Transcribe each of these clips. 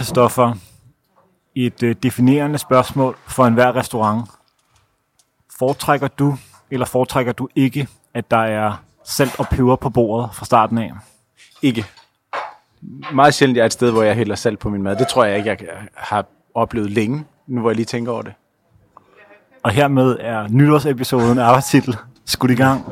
Christoffer, et øh, definerende spørgsmål for enhver restaurant. Foretrækker du, eller foretrækker du ikke, at der er salt og peber på bordet fra starten af? Ikke. Meget sjældent, jeg er et sted, hvor jeg hælder salt på min mad. Det tror jeg ikke, jeg har oplevet længe, nu hvor jeg lige tænker over det. Og hermed er nytårsepisoden af arbejdstitel skudt i gang.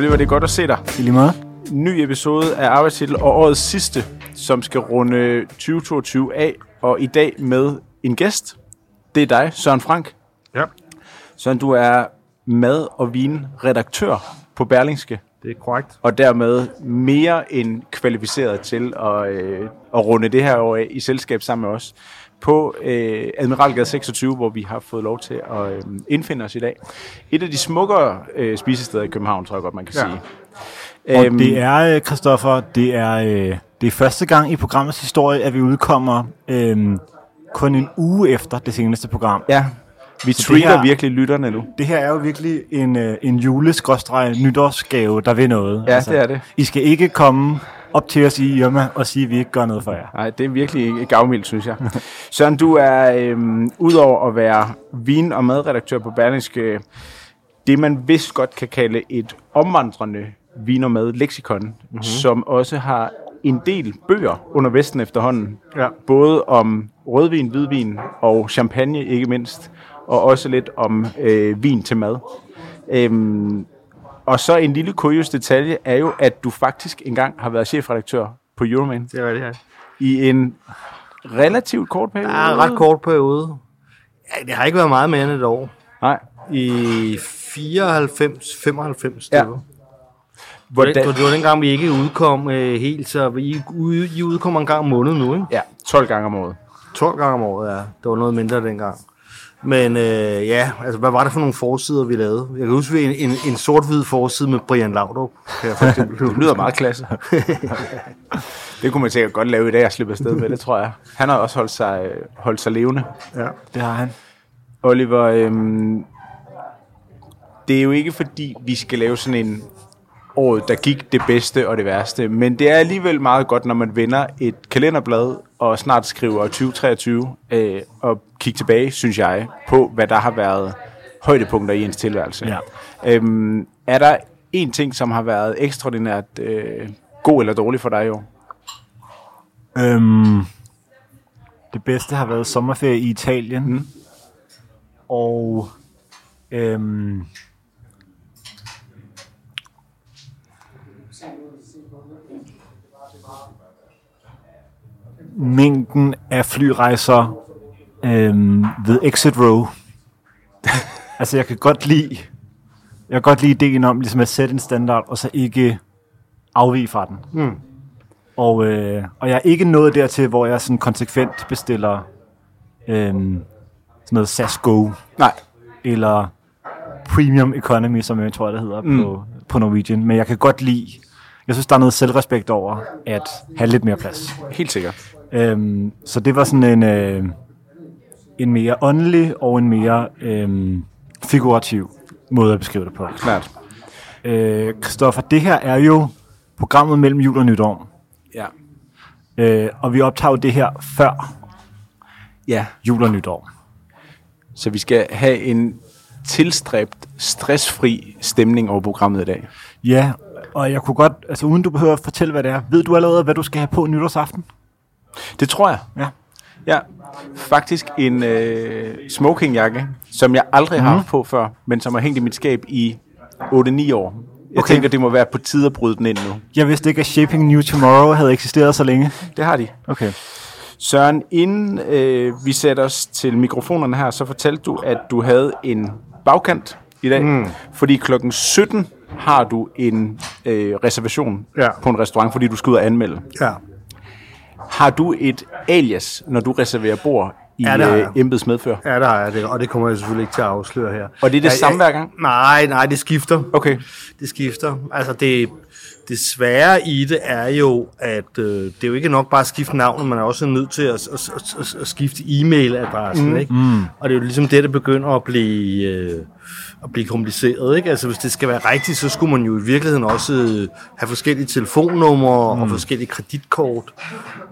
Oliver, det er godt at se dig. I lige måde. Ny episode af Arbejdstitel og årets sidste, som skal runde 2022 af. Og i dag med en gæst. Det er dig, Søren Frank. Ja, Søren, du er mad- og vinredaktør på Berlingske. det er korrekt. og dermed mere end kvalificeret til at, øh, at runde det her år af i selskab sammen med os på øh, Admiralgade 26, hvor vi har fået lov til at øh, indfinde os i dag. Et af de smukkere øh, spisesteder i København, tror jeg godt, man kan Ja. sige. Og Øhm, det er, øh, Christoffer, det er, øh, det er første gang i programmets historie, at vi udkommer øh, kun en uge efter det seneste program. Ja, vi Så det treater her- virkelig lytterne nu. Det her er jo virkelig en, øh, en juleskråstreg nytårsgave, der vil noget. Ja, det er det. I skal ikke komme op til os i Irma og sige, at vi ikke gør noget for jer. Nej, det er virkelig gavmildt, synes jeg. Søren, du er øhm, udover at være vin- og madredaktør på Berlingske, det man vist godt kan kalde et omvandrende vin- og mad-leksikon, mm-hmm. som også har en del bøger under Vesten efterhånden. Ja. Både om rødvin, hvidvin og champagne ikke mindst, og også lidt om øh, vin til mad. Øhm, og så en lille kurios detalje er jo, at du faktisk engang har været chefredaktør på Euroman Det er rigtigt, ja. i en relativt kort periode. Ja, en ret kort periode. Ja, det har ikke været meget mere end et år. Nej. I 94, 95 Ja. Hvordan? Det, det var dengang, vi ikke udkom øh, helt, så vi ude, I udkommer en gang om måneden nu, ikke? Ja, 12 gange om året. 12 gange om året, ja. Det var noget mindre dengang. Men øh, ja, altså hvad var det for nogle forsider, vi lavede? Jeg kan huske en, en, en sort-hvid forside med Brian Laudrup, kan jeg for eksempel Det lyder meget klasse. det kunne man sikkert godt lave i dag og slippe afsted med, det tror jeg. Han har også holdt sig, holdt sig levende. ja. Det har han. Oliver, øhm, det er jo ikke fordi, vi skal lave sådan en året, der gik det bedste og det værste, men det er alligevel meget godt, når man vender et kalenderblad og snart skriver 2023 øh, og kigge tilbage, synes jeg, på hvad der har været højdepunkter i ens tilværelse. Ja. Øhm, er der en ting, som har været ekstraordinært øh, god eller dårlig for dig i år? Øhm, det bedste har været sommerferie i Italien. Mm. Og øhm, mængden af flyrejser øhm, ved Exit Row. altså jeg kan godt lide jeg kan godt lide ideen om ligesom at sætte en standard og så ikke afvige fra den. Mm. Og, øh, og jeg er ikke nået dertil, hvor jeg sådan konsekvent bestiller øhm, sådan noget SAS Go, Nej. eller Premium Economy, som jeg tror, det hedder mm. på, på Norwegian. Men jeg kan godt lide, jeg synes, der er noget selvrespekt over at have lidt mere plads. Helt sikkert. Øhm, så det var sådan en, øh, en mere åndelig og en mere øh, figurativ måde at beskrive det på. Klart. Øh, Christoffer, det her er jo programmet mellem jul og nytår. Ja. Øh, og vi optager det her før Ja. jul og nytår. Så vi skal have en tilstræbt, stressfri stemning over programmet i dag. Ja, og jeg kunne godt, altså uden du behøver at fortælle, hvad det er, ved du allerede, hvad du skal have på nytårsaften? Det tror jeg. Ja. Ja, faktisk en øh, smokingjakke, som jeg aldrig har haft på før, men som har hængt i mit skab i 8-9 år. Jeg. Okay. tænker, det må være på tide at bryde den ind nu. Jeg vidste ikke, at Shaping New Tomorrow havde eksisteret så længe. Det har de. Okay. Søren, inden øh, vi sætter os til mikrofonerne her, så fortalte du, at du havde en bagkant i dag. Mm. Fordi klokken 17 har du en øh, reservation Ja. på en restaurant, fordi du skal ud og anmelde. Ja. Har du et alias, når du reserverer bord i Ja, det øh, embeds medfør. Ja, der har jeg det, og det kommer jeg selvfølgelig ikke til at afsløre her. Og det er det Ja, samme hver gang? Nej, nej, det skifter. Okay. Det skifter. Altså, det, det svære i det er jo, at øh, det er jo ikke nok bare at skifte navnet, man er også nødt til at, at, at, at, skifte e-mailadressen, mm. ikke? Mm. Og det er jo ligesom det, der begynder at blive, øh, at blive kompliceret, ikke? Altså, hvis det skal være rigtigt, så skulle man jo i virkeligheden også øh, have forskellige telefonnumre mm. og forskellige kreditkort,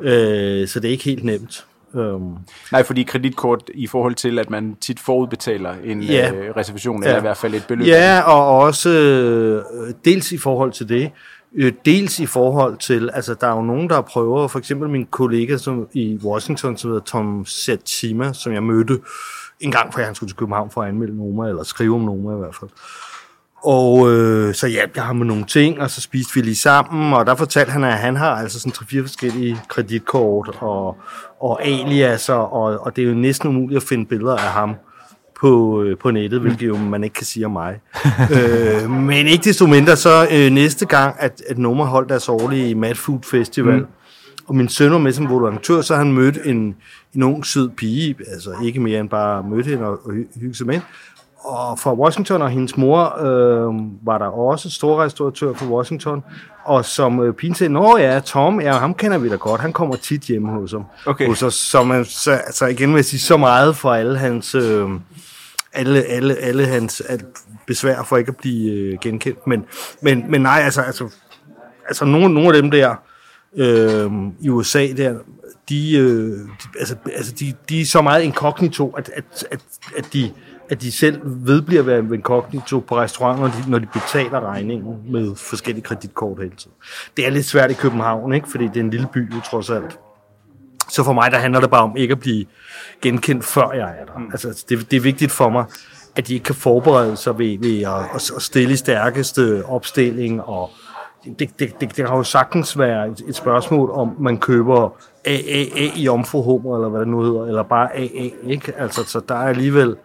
øh, så det er ikke helt nemt. Um, Nej, fordi kreditkort i forhold til, at man tit forudbetaler en Ja. øh, reservation, Ja. eller i hvert fald et beløb. Ja, og også øh, dels i forhold til det, øh, dels i forhold til, altså der er jo nogen, der prøver, for eksempel min kollega som i Washington, som hedder Tom Setchima, som jeg mødte en gang, før han skulle til København for at anmelde Noma, eller skrive om Noma i hvert fald. Og øh, så hjalp jeg ham med nogle ting, og så spiste vi lige sammen, og der fortalte han, at han har altså sådan tre-fire forskellige kreditkort og, og aliaser, og, og det er jo næsten umuligt at finde billeder af ham på, øh, på nettet, hvilket jo man ikke kan sige om mig. øh, men ikke desto mindre, så øh, næste gang, at, at Noma holdt deres årlige Mad Food Festival, mm. og min søn var med som volontør, så han mødt en, en ung, sød pige, altså ikke mere end bare mødte hende og, og hy- hygge sig med. Og fra Washington og hendes mor øh, var der også stor restauratør fra Washington, og som øh, pigen sagde, Nå ja, Tom, ja, ham kender vi da godt, han kommer tit hjemme hos, ham. Okay. hos os. Så, man, så, så igen vil jeg sige, så meget for alle hans... Øh, alle, alle, alle hans alt besvær for ikke at blive øh, genkendt. Men, men, men nej, altså, altså, altså nogle, nogle af dem der øh, i USA der, de, øh, de, altså, altså de, de er så meget inkognito, at, at, at, at, de, at de selv vedbliver at være inkognito på restauranter, når de, når de betaler regningen med forskellige kreditkort hele tiden. Det er lidt svært i København, ikke? fordi det er en lille by jo trods alt. Så for mig, der handler det bare om ikke at blive genkendt, før jeg er der. Mm. Altså, det, det er vigtigt for mig, at de ikke kan forberede sig ved, ved at, at, stille stærkeste opstilling. Og det, det, det, det kan jo sagtens være et, et spørgsmål, om man køber AAA i omforhummer, eller hvad det nu hedder, eller bare AA. Ikke? Altså, så der er alligevel...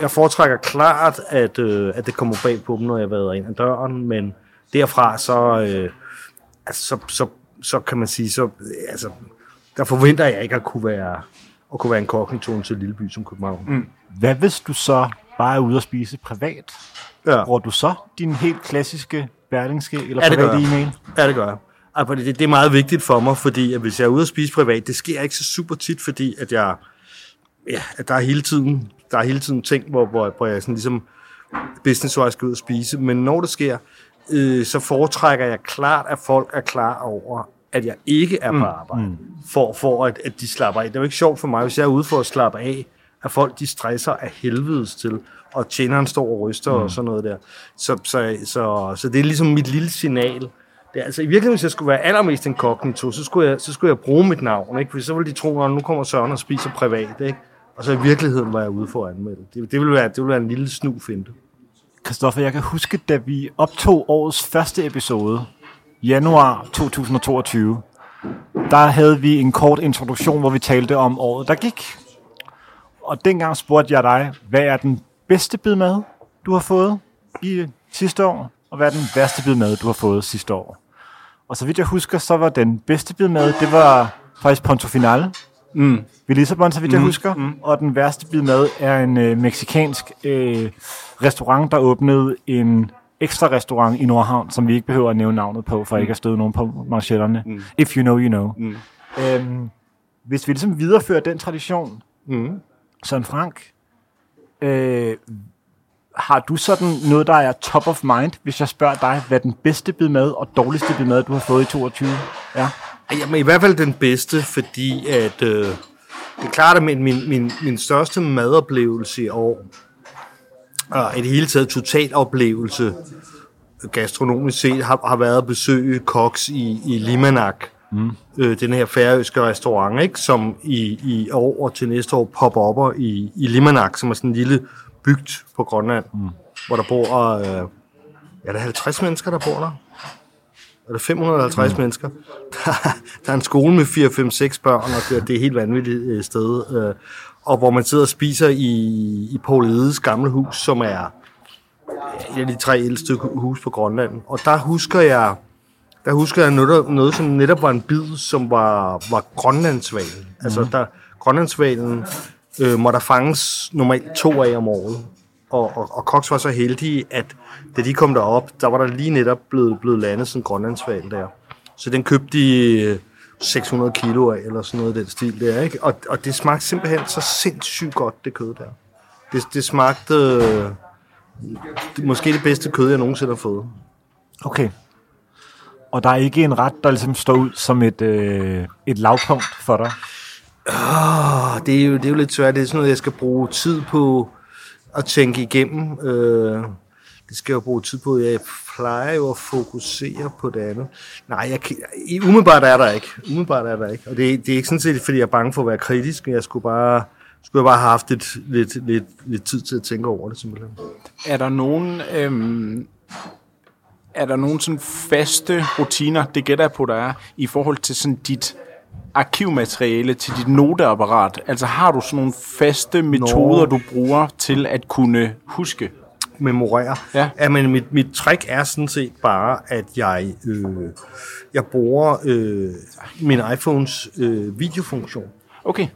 Jeg foretrækker klart, at, øh, at det kommer bag på dem, når jeg vader ind ad døren, men derfra så, øh, altså, så, så, så kan man sige, så, altså, der forventer jeg ikke at kunne være, at kunne være en kognitone til en lille by som København. Mm. Hvad hvis du så bare er ude og spise privat? Ja. Bruger du så din helt klassiske berlingske eller Ja, private e-mail? ja, det gør jeg. Altså, det, det er meget vigtigt for mig, fordi at hvis jeg er ude og spise privat, det sker ikke så super tit, fordi at jeg, ja, at der er hele tiden, der er hele tiden ting, hvor, hvor, hvor jeg sådan ligesom business-wise skal ud og spise. Men når det sker, øh, så foretrækker jeg klart, at folk er klar over, at jeg ikke er på arbejde, mm. for, for at, at de slapper af. Det er jo ikke sjovt for mig, hvis jeg er ude for at slappe af, at folk de stresser af helvedes til, og tjeneren står og ryster mm. og sådan noget der. Så, så, så, så det er ligesom mit lille signal. Det er, altså, I virkeligheden, hvis jeg skulle være allermest inkognito, så skulle jeg, så skulle jeg bruge mit navn, ikke? For så ville de tro, at nu kommer Søren og spiser privat, ikke? Og så i virkeligheden var jeg ude for at anmelde. Det, det, ville, være, det ville være en lille snufinte. Christoffer, jeg kan huske, da vi optog årets første episode, januar 2022, der havde vi en kort introduktion, hvor vi talte om året, der gik. Og dengang spurgte jeg dig, hvad er den bedste bid mad, du har fået i sidste år, og hvad er den værste bid mad, du har fået sidste år? Og så vidt jeg husker, så var den bedste bid mad, det var faktisk Ponto Final, Mm. ved Lissabon, så vidt jeg husker. Mm. Og den værste bid mad er en øh, meksikansk øh, restaurant, der åbnede en ekstra restaurant i Nordhavn, som vi ikke behøver at nævne navnet på, for mm. ikke at støde nogen på manchetterne. Mm. If you know, you know. Mm. Øhm, hvis vi ligesom viderefører den tradition, Mm. Søren Frank, øh, har du sådan noget, der er top of mind, hvis jeg spørger dig, hvad den bedste bid mad og dårligste bid mad, du har fået i 22 er? Jamen i hvert fald den bedste, fordi at øh, det er klart, at min, min, min, min største madoplevelse i år, og i det hele taget totaloplevelse gastronomisk set, har, har været at besøge Cox i, i Limanak. Mm. Øh, den her færøske restaurant, ikke, som i, i år og til næste år popper op i, i Limanak, som er sådan en lille bygd på Grønland, mm. hvor der bor, øh, ja, der er 50 mennesker, der bor der. Er det 550 mm. mennesker? Der, der er en skole med 4, 5, 6 børn, og det, det er et helt vanvittigt øh, sted. Øh, og hvor man sidder og spiser i, i Paul Edes gamle hus, som er et af de tre ældste hus på Grønland. Og der husker jeg, der husker jeg noget, noget som netop var en bid, som var, var grønlandsvalen. Altså, der grønlandsvalen øh, må der fanges normalt to af om året. Og, og, og Cox var så heldig, at da de kom derop, der var der lige netop blevet, blevet landet sådan en grønlandsval der. Så den købte de 600 kilo af, eller sådan noget i den stil der, ikke? Og, og det smagte simpelthen så sindssygt godt, det kød der. Det, det smagte øh, det, måske det bedste kød, jeg nogensinde har fået. Okay. Og der er ikke en ret, der ligesom står ud som et, øh, et lavpunkt for dig? Oh, det, er jo, det er jo lidt svært. Det er sådan noget, jeg skal bruge tid på at tænke igennem. Øh, det skal jeg jo bruge tid på. Jeg plejer jo at fokusere på det andet. Nej, jeg, kan- umiddelbart er der ikke. Umiddelbart er der ikke. Og det, det er ikke sådan set, fordi jeg er bange for at være kritisk. Jeg skulle bare, skulle jeg bare have haft lidt, lidt, lidt, lidt tid til at tænke over det, simpelthen. Er der nogen, øhm, er der nogen sådan faste rutiner, det gætter jeg på, der er, i forhold til sådan dit arkivmateriale, til dit noteapparat? Altså har du sådan nogle faste metoder, du bruger til at kunne huske? Memorere. Ja. ja men mit, mit trick er sådan set bare, at jeg, øh, jeg bruger øh, min iPhones øh, videofunktion. Okay.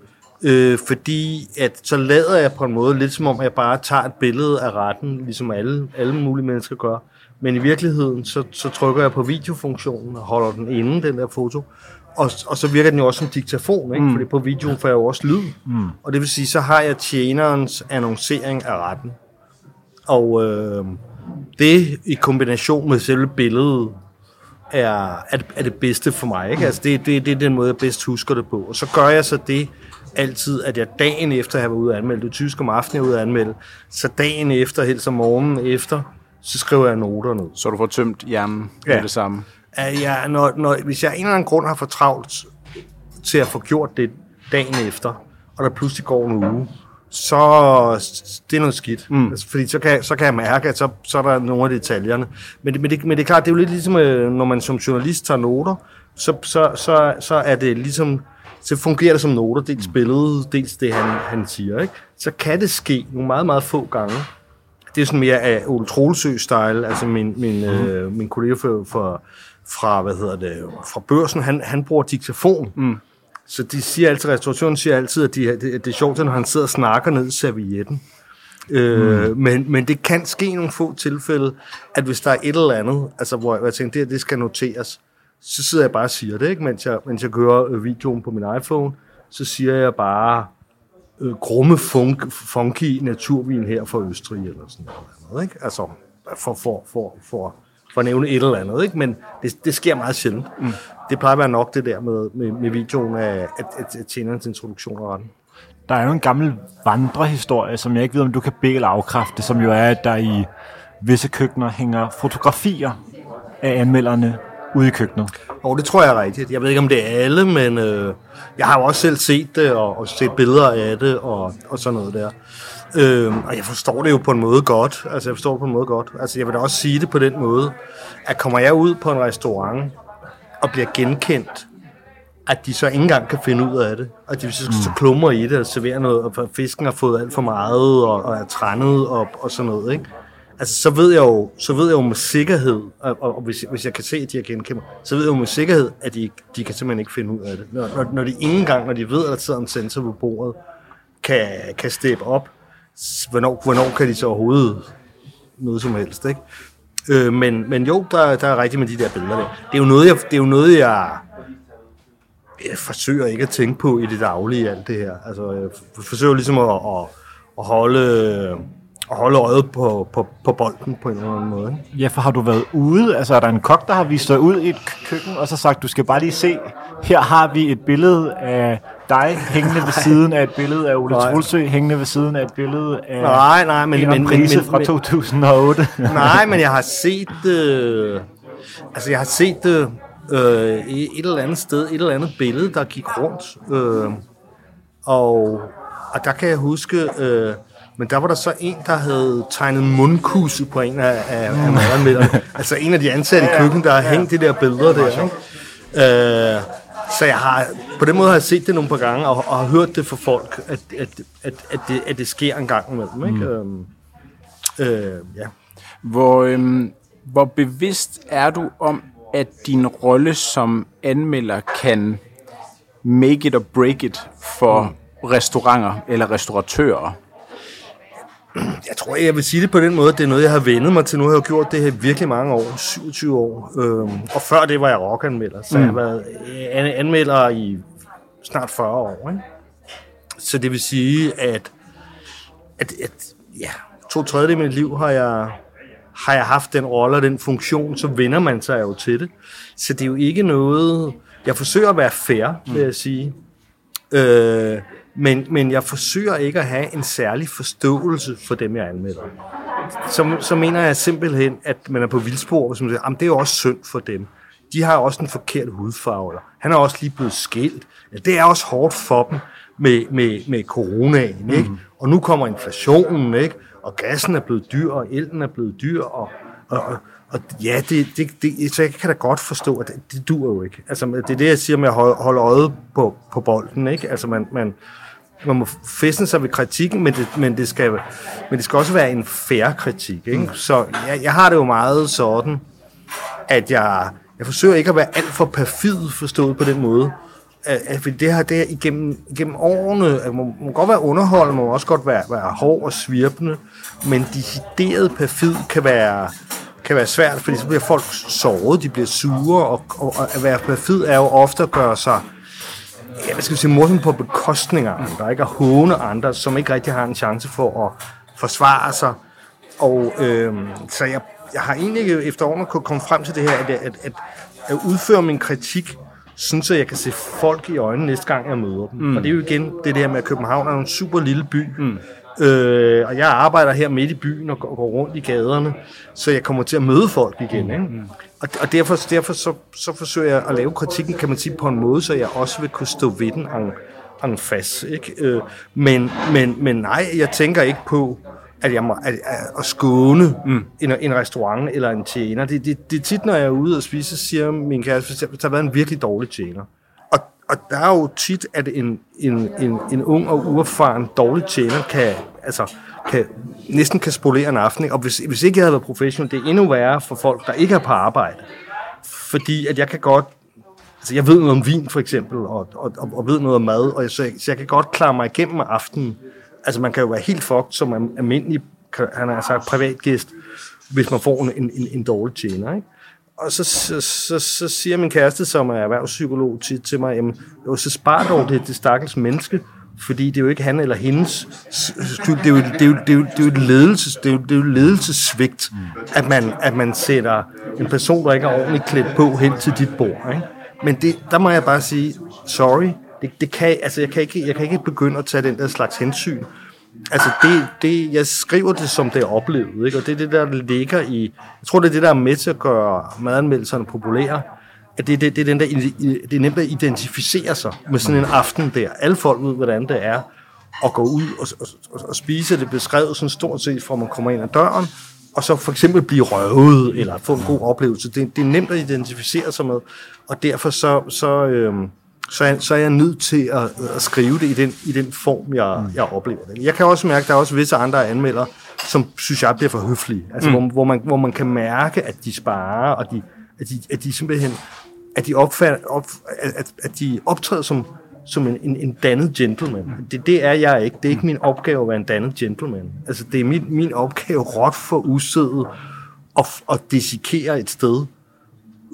Øh, fordi at så lader jeg på en måde lidt som om, at jeg bare tager et billede af retten, ligesom alle, alle mulige mennesker gør. Men i virkeligheden, så, så trykker jeg på videofunktionen og holder den inde, den der foto. Og, og så virker den jo også som diktafon, ikke? Mm. fordi på videoen får jeg jo også lyd. Mm. Og det vil sige, så har jeg tjenerens annoncering af retten. Og øh, det i kombination med selve billedet er, er, det, er det bedste for mig. Ikke? Altså det, det, det er den måde, jeg bedst husker det på. Og så gør jeg så det altid, at jeg dagen efter, at jeg var ude at anmelde, det er tysk om aftenen, jeg er ude at anmelde, så dagen efter, helst om morgenen efter, så skriver jeg noter ned. Så du får tømt hjernen ja. Ja. med det samme. At jeg, når, når, hvis jeg af en eller anden grund har for travlt til at få gjort det dagen efter, og der pludselig går en uge, så det er noget skidt. Mm. Altså, fordi så kan, så kan jeg mærke, at så, så er der nogle af detaljerne. Men, det- men, det, men det er klart, det er jo lidt ligesom, øh, når man som journalist tager noter, så, så, så, så er det ligesom, så fungerer det som noter, dels billedet, dels det, han, han siger. Ikke? Så kan det ske nogle meget, meget få gange, det er sådan mere af Ole Troelsø-style, altså min, min, mm. øh, min kollega fra, fra, fra, hvad hedder det, fra børsen, han, han bruger diktafon. Mm. Så de siger altid, restaurationen siger altid, at, de, at det, at det er sjovt, når han sidder og snakker ned i servietten. Øh, mm. men, men det kan ske i nogle få tilfælde, at hvis der er et eller andet, altså hvor jeg tænker, det, det skal noteres, så sidder jeg bare og siger det, ikke? Mens, jeg, mens jeg kører øh, videoen på min iPhone, så siger jeg bare, øh, grumme funk, funky naturvin her fra Østrig, eller sådan noget, ikke? Altså, for, for, for, for, for at nævne et eller andet, ikke? Men det, det sker meget sjældent. Mm. Det plejer at være nok det der med, med, med videoen af at, at, at tjenerens introduktion af retten. Der er jo en gammel vandrehistorie, som jeg ikke ved, om du kan bede eller afkræfte, som jo er, at der i visse køkkener hænger fotografier af anmelderne ude i køkkenet. Og det tror jeg er rigtigt. Jeg ved ikke, om det er alle, men øh, jeg har jo også selv set det, og, og set billeder af det, og, og sådan noget der. Øh, og jeg forstår det jo på en måde godt. Altså, jeg forstår det på en måde godt. Altså, jeg vil da også sige det på den måde, at kommer jeg ud på en restaurant, og bliver genkendt, at de så ikke engang kan finde ud af det. Og de så, så klummer i det og serverer noget, og fisken har fået alt for meget, og, og er trændet og, og sådan noget, ikke? Altså, så ved jeg jo, så ved jeg jo med sikkerhed, og, og, og hvis, hvis jeg kan se, at de har genkendt så ved jeg jo med sikkerhed, at de, de kan simpelthen ikke finde ud af det. Når, når, når de ikke engang, når de ved, at der sidder en sensor på bordet, kan, kan steppe op, hvornår, hvornår kan de så overhovedet noget som helst, ikke? Øh, men, men jo, der, der er rigtigt med de der billeder der. Det er jo noget, jeg, det er jo noget, jeg, jeg forsøger ikke at tænke på i det daglige, alt det her. Altså, jeg forsøger ligesom at, at, at holde, at holde øjet på, på, på bolden på en eller anden måde. Ja, for har du været ude? Altså er der en kok, der har vist dig ud i et køkken, og så sagt, du skal bare lige se, her har vi et billede af dig hængende ved siden af et billede af Ole. Trulsø, hængende ved siden af et billede af Nej, nej, men, en men, men, men, fra men, 2008. nej, men jeg har set det, altså jeg har set det øh, i et eller andet sted, et eller andet billede, der gik rundt, øh, og, og der kan jeg huske, øh, men der var der så en, der havde tegnet mundkusse på en af, af, af madanmelderne. altså en af de ansatte i køkkenet, der har hængt de der billeder der. Ikke? Øh, så jeg har, på den måde har jeg set det nogle par gange, og, og har hørt det fra folk, at, at, at, at, det, at det sker en gang imellem. Ikke? Mm. Øh, ja. Hvor, øhm, hvor bevidst er du om, at din rolle som anmelder kan make it or break it for mm. restauranter eller restauratører? Jeg tror, jeg vil sige det på den måde, det er noget, jeg har vendet mig til. Nu har jeg jo gjort det her virkelig mange år, 27 år. Øhm, og før det var jeg rockanmelder, så mm. jeg har været øh, an- anmelder i snart 40 år. Ikke? Så det vil sige, at, at, at ja, to tredjedel af mit liv har jeg, har jeg haft den rolle og den funktion, så vender man sig jo til det. Så det er jo ikke noget... Jeg forsøger at være fair, vil jeg sige. Øh, men, men jeg forsøger ikke at have en særlig forståelse for dem, jeg anmelder. Så, så mener jeg simpelthen, at man er på vildspor, hvis man siger, at det er jo også synd for dem. De har også en forkert hudfarve. Eller, han er også lige blevet skilt. Ja, det er også hårdt for dem med, med, med coronaen. Ikke? Mm. Og nu kommer inflationen, ikke? og gassen er blevet dyr, og elden er blevet dyr, og, og, og, og ja, det, det, det, så jeg kan da godt forstå, at det, det dur jo ikke. Altså, det er det, jeg siger med at holde, holde øjet på, på bolden. Ikke? Altså, man, man, man må fæstne sig ved kritikken, men det, men det, skal, men det skal også være en fair kritik. Ikke? Mm. Så jeg, jeg har det jo meget sådan, at jeg, jeg forsøger ikke at være alt for perfid forstået på den måde. At, at det har det igennem, igennem årene, at man, man må godt være underholdende, man må også godt være, være hård og svirpende, men decideret perfid kan være, kan være svært, fordi så bliver folk såret, de bliver sure, og, og, og at være perfid er jo ofte at gøre sig ja, hvad skal vi sige, morsom på bekostning af andre, ikke? at håne andre, som ikke rigtig har en chance for at forsvare sig. Og øh, så jeg, jeg har egentlig ikke efter årene kunne komme frem til det her, at, at, at, at udføre min kritik, synes jeg, jeg kan se folk i øjnene næste gang, jeg møder dem. Mm. Og det er jo igen det der med, at København er en super lille by. Mm. Øh, og jeg arbejder her midt i byen og går, går rundt i gaderne, så jeg kommer til at møde folk igen. Ikke? Og, og derfor, derfor så, så forsøger jeg at lave kritikken, kan man sige, på en måde, så jeg også vil kunne stå ved den en, en fast. Ikke? Øh, men, men, men nej, jeg tænker ikke på, at jeg må at, at, at skåne mm. en, en restaurant eller en tjener. Det, det, det er tit, når jeg er ude og spise, så siger min kæreste, at der har været en virkelig dårlig tjener. Og, og der er jo tit, at en, en, en, en ung og uerfaren dårlig tjener kan, altså, kan, næsten kan spolere en aften. Ikke? Og hvis, hvis ikke jeg havde været professionel, det er endnu værre for folk, der ikke er på arbejde. Fordi at jeg kan godt Altså, jeg ved noget om vin, for eksempel, og, og, og, og ved noget om mad, og jeg, så, jeg, så jeg kan godt klare mig igennem aftenen. Altså, man kan jo være helt fucked som en almindelig, han har sagt, privatgæst, hvis man får en, en, en dårlig tjener, ikke? Og så, så, så, så siger min kæreste, som er erhvervspsykolog, til, til mig, jamen, jo, så spar dog det, det stakkels menneske, fordi det er jo ikke han eller hendes det er jo, det er jo, det er jo, det er jo et ledelses, det er jo, det er jo ledelsesvigt, at man, at man sætter en person, der ikke er ordentligt klædt på, hen til dit bord. Ikke? Men det, der må jeg bare sige, sorry, det, det kan, altså jeg, kan ikke, jeg kan ikke begynde at tage den der slags hensyn. Altså det, det, jeg skriver det, som det er oplevet, ikke? og det er det, der ligger i, jeg tror, det er det, der er med til at gøre madanmeldelserne populære, at det, det, det, er den der, det er nemt at identificere sig med sådan en aften der. Alle folk ved, hvordan det er at gå ud og, og, og, spise det beskrevet sådan stort set, fra man kommer ind ad døren, og så for eksempel blive røvet, eller få en god oplevelse. Det, det er nemt at identificere sig med, og derfor så, så, øhm, så, er, så er jeg nødt til at, at skrive det i den, i den form, jeg, jeg oplever det. Jeg kan også mærke, at der er også visse andre anmelder, som synes jeg bliver for høflige. Altså, mm. hvor, hvor, man, hvor man kan mærke, at de sparer, og de, at, de, at de simpelthen at de, opfatter, op, at, at de optræder som, som en, en, en dannet gentleman. Det, det er jeg ikke. Det er ikke min opgave at være en dannet gentleman. Altså, det er min, min opgave råt for usædet og, og desikere et sted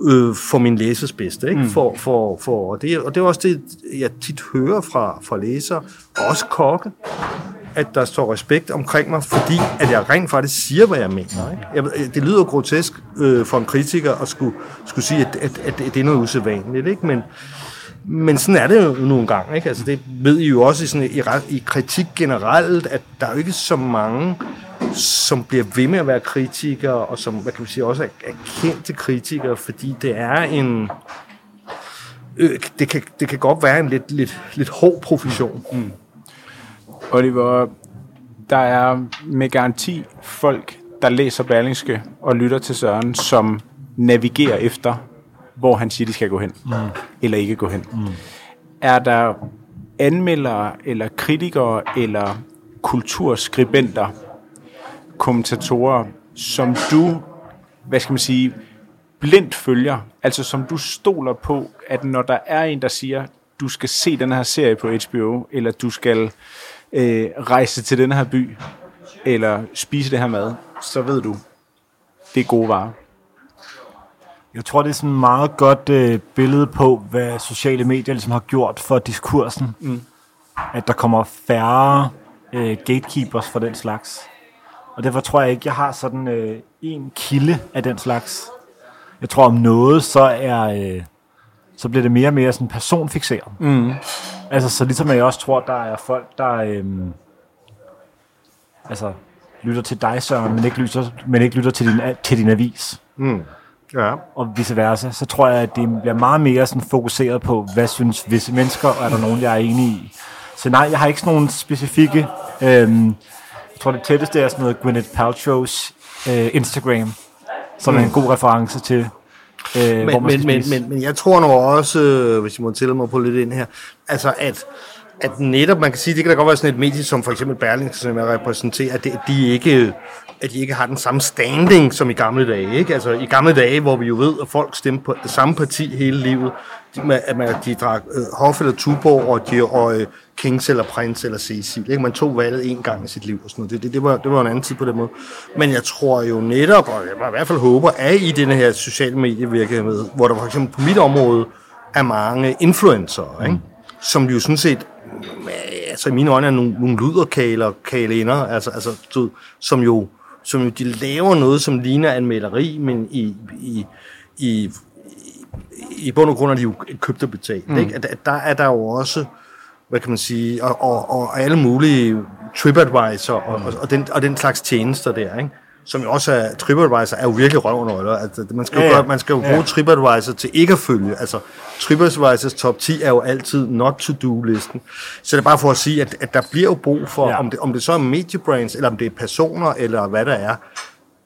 øh, for min læsers bedste. Ikke? Mm. For, for, for, og, det, og det er også det, jeg tit hører fra, fra læsere, også kokke, at der står respekt omkring mig, fordi at jeg rent faktisk siger, hvad jeg mener. Ikke? Jeg, det lyder grotesk øh, for en kritiker at skulle, skulle sige, at, at, at, at det er noget usædvanligt, ikke? Men, men sådan er det jo nogle gange. Ikke? Altså, det ved I jo også i, sådan, i, i kritik generelt, at der er jo ikke så mange, som bliver ved med at være kritikere, og som hvad kan man sige, også er, er kendte kritikere, fordi det er en... Øh, det, kan, det kan godt være en lidt, lidt, lidt hård profession. Mm. Oliver, der er med garanti folk, der læser Berlingske og lytter til Søren, som navigerer efter, hvor han siger, de skal gå hen, mm. eller ikke gå hen. Mm. Er der anmeldere, eller kritikere, eller kulturskribenter, kommentatorer, som du, hvad skal man sige, blindt følger, altså som du stoler på, at når der er en, der siger, du skal se den her serie på HBO, eller du skal øh, rejse til den her by, eller spise det her mad, så ved du, det er gode varer. Jeg tror, det er sådan et meget godt øh, billede på, hvad sociale medier ligesom har gjort for diskursen. Mm. At der kommer færre øh, gatekeepers for den slags. Og derfor tror jeg ikke, jeg har sådan øh, en kilde af den slags. Jeg tror om noget, så er øh, så bliver det mere og mere sådan personfixeret. Mm. Altså, så ligesom jeg også tror, der er folk, der øh, altså, lytter til dig, Søren, men ikke lytter, men ikke lytter til, din, til din avis. Mm. Ja. Og vice versa. Så tror jeg, at det bliver meget mere sådan fokuseret på, hvad synes visse mennesker, og er der nogen, jeg er enig i. Så nej, jeg har ikke sådan nogle specifikke... Øh, jeg tror, det tætteste er sådan noget Gwyneth Paltrow's øh, Instagram, som mm. er en god reference til, øh, men, men, men, men, men jeg tror nu også, øh, hvis jeg må tælle mig på lidt ind her, altså at, at netop, man kan sige, det kan da godt være sådan et medie som for eksempel Berlingske, som jeg repræsenterer, at, det, at, de ikke, at de ikke har den samme standing som i gamle dage. Ikke? Altså i gamle dage, hvor vi jo ved, at folk stemte på det samme parti hele livet, de, at man, de drak øh, Hoff eller Tuborg, og, de, og øh, Kings eller Prince eller Cecil. Ikke? Man tog valget en gang i sit liv og sådan noget. Det, det, det, var, det var en anden tid på den måde. Men jeg tror jo netop, og jeg i hvert fald håber, at i denne her sociale medievirksomhed, hvor der for eksempel på mit område er mange influencer, ikke? som jo sådan set altså i mine øjne er nogle, nogle luderkaler, kalinder, altså, altså, du, som jo som jo de laver noget, som ligner en maleri, men i, i, i, i bund og grund er de jo købt og betalt. Mm. Ikke? At, der er der jo også, hvad kan man sige, og, og, og alle mulige TripAdvisor og, og, og, den, og den slags tjenester der, ikke? som jo også er, TripAdvisor er jo virkelig røvnøgler. Altså, man skal jo, Ja, ja, ja. gøre, man skal jo Ja. bruge TripAdvisor til ikke at følge. Altså, TripAdvisors top 10 er jo altid not to do-listen. Så det er bare for at sige, at, at der bliver jo brug for, Ja. ja. om, det, om det så er mediebrands, eller om det er personer, eller hvad der er.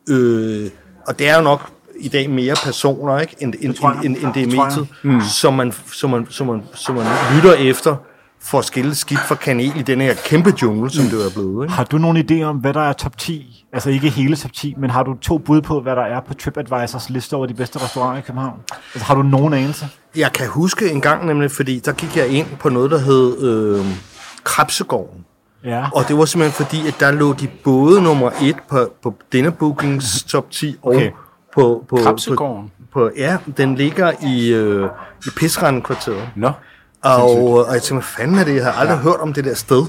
Øh, og det er jo nok i dag mere personer, ikke, end, end, end, end, end det er Det mediet, mm. som, man, som, man, som, man, som man lytter efter for at skille skidt fra kanel i den her kæmpe jungle, som det jo er blevet. Ikke? Har du nogen idé om, hvad der er top 10? Altså ikke hele top 10, men har du to bud på, hvad der er på TripAdvisors liste over de bedste restauranter i København? Altså har du nogen anelse? Jeg kan huske en gang nemlig, fordi der gik jeg ind på noget, der hed øh, Krabsegården. Ja. Og det var simpelthen fordi, at der lå de både nummer et på, på denne bookings top 10 og Okay. På, på, Krabsegården? På, på, ja, den ligger i, øh, i Pisranden-kvarteret. Nå. Og, og jeg tænkte, hvad fanden er det? Jeg har aldrig ja. hørt om det der sted.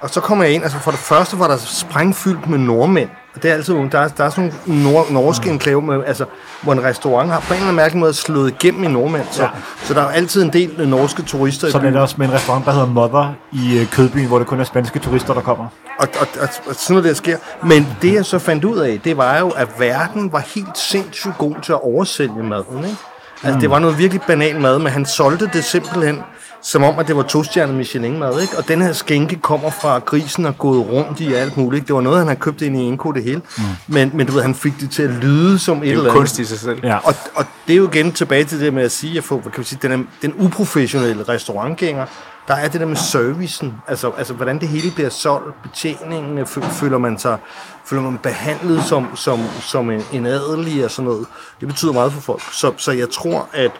Og så kommer jeg ind, altså for det første var der sprængfyldt med nordmænd. Det er altid, der er, der er sådan nogle norske enklave, med, altså, hvor en restaurant har på en eller anden mærkelig måde slået igennem i nordmænd. Så, Ja. så der er altid en del øh, norske turister Sådan er det også med en restaurant, der hedder Mother i øh, Kødbyen, hvor det kun er spanske turister, der kommer. Og, og, og, og sådan noget der sker. Men det jeg så fandt ud af, det var jo, at verden var helt sindssygt god til at oversælge maden. Ikke? Altså, det var noget virkelig banal mad, men han solgte det simpelthen som om, at det var tostjernet Michelin-mad. Ikke? Og den her skænke kommer fra grisen og gået rundt i alt muligt. Det var noget, han havde købt ind i Inko det hele. Mm. Men, men du ved, han fik det til at lyde som et Det er eller jo andet. kunst i sig selv. Ja. Og, og det er jo igen tilbage til det med at sige, at få, kan man sige, den, er, den uprofessionelle restaurantgænger, der er det der med servicen, altså, altså hvordan det hele bliver solgt, betjeningen, fø- føler man sig føler man behandlet som, som, som en, en adelig og sådan noget. Det betyder meget for folk. Så, så jeg tror, at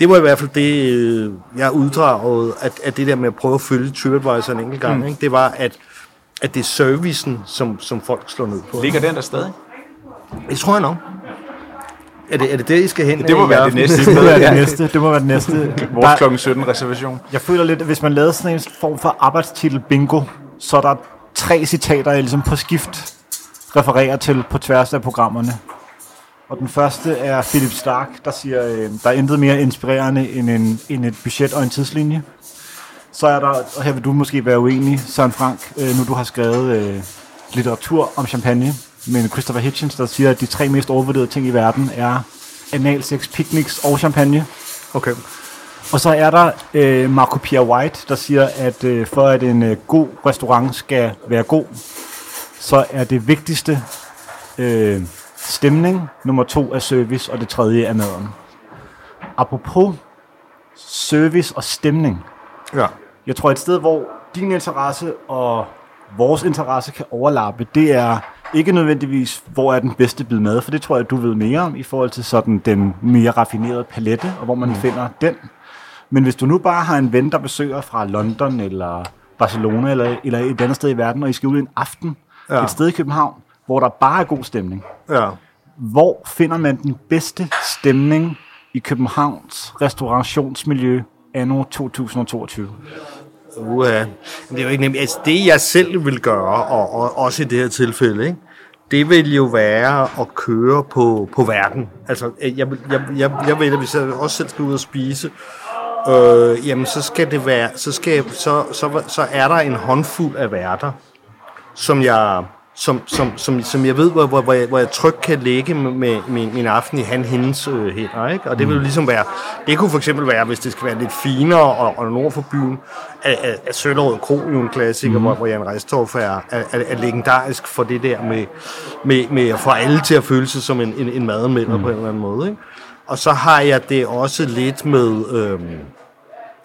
det var i hvert fald det, øh, jeg uddragede, at, at det der med at prøve at følge TripAdvisor en enkelt gang, mm. ikke? det var, at, at det er servicen, som, som folk slår ned på. Ligger den der stadig? Det tror jeg nok. Er det, er det det, I skal hen Det må være det næste. Det må være det næste. Det må være det næste. Vores klokken 17 reservation. Jeg føler lidt, at hvis man lavede sådan en form for arbejdstitel bingo, så er der tre citater, jeg ligesom på skift refererer til på tværs af programmerne. Og den første er Philip Stark, der siger, øh, der er intet mere inspirerende end, en, end et budget og en tidslinje. Så er der, og her vil du måske være uenig, Søren Frank, øh, nu du har skrevet øh, litteratur om champagne, men Christopher Hitchens, der siger, at de tre mest overvurderede ting i verden er analsex, picnics og champagne. Okay. Og så er der øh, Marco Pierre White, der siger, at øh, for at en øh, god restaurant skal være god, så er det vigtigste øh, stemning, nummer to er service, og det tredje er maden. Apropos service og stemning. Ja. Jeg tror, et sted, hvor din interesse og vores interesse kan overlappe, det er ikke nødvendigvis, hvor er den bedste bid mad, for det tror jeg, du ved mere om i forhold til sådan den mere raffinerede palette, og hvor man mm. finder den. Men hvis du nu bare har en ven, der besøger fra London eller Barcelona eller, eller et andet sted i verden, og I skal ud en aften Ja. et sted i København, hvor der bare er god stemning, Ja. hvor finder man den bedste stemning i Københavns restaurationsmiljø anno 2022? Uha. Det er jo ikke nemt. Altså, det jeg selv vil gøre, og, og også i det her tilfælde, ikke? det vil jo være at køre på, på verden. Altså, jeg, vil- jeg, jeg, jeg at hvis jeg også selv skal ud og spise, øh, jamen så skal det være, så, skal, så, så, så er der en håndfuld af værter, som jeg, som, som, som, som jeg ved, hvor, hvor, hvor, jeg, hvor jeg trygt kan lægge med, min, min aften i han, hendes øh, hænder. Ikke? Og det vil jo ligesom være, det kunne for eksempel være, hvis det skal være lidt finere og, og nord for byen, at, at, at Søllerød Kro jo en klassiker, mm. hvor, hvor Jan Restorff er, er, er, er legendarisk for det der med, med, med at få alle til at føle sig som en, en, en madanmelder mm. på en eller anden måde. Ikke? Og så har jeg det også lidt med... Øhm,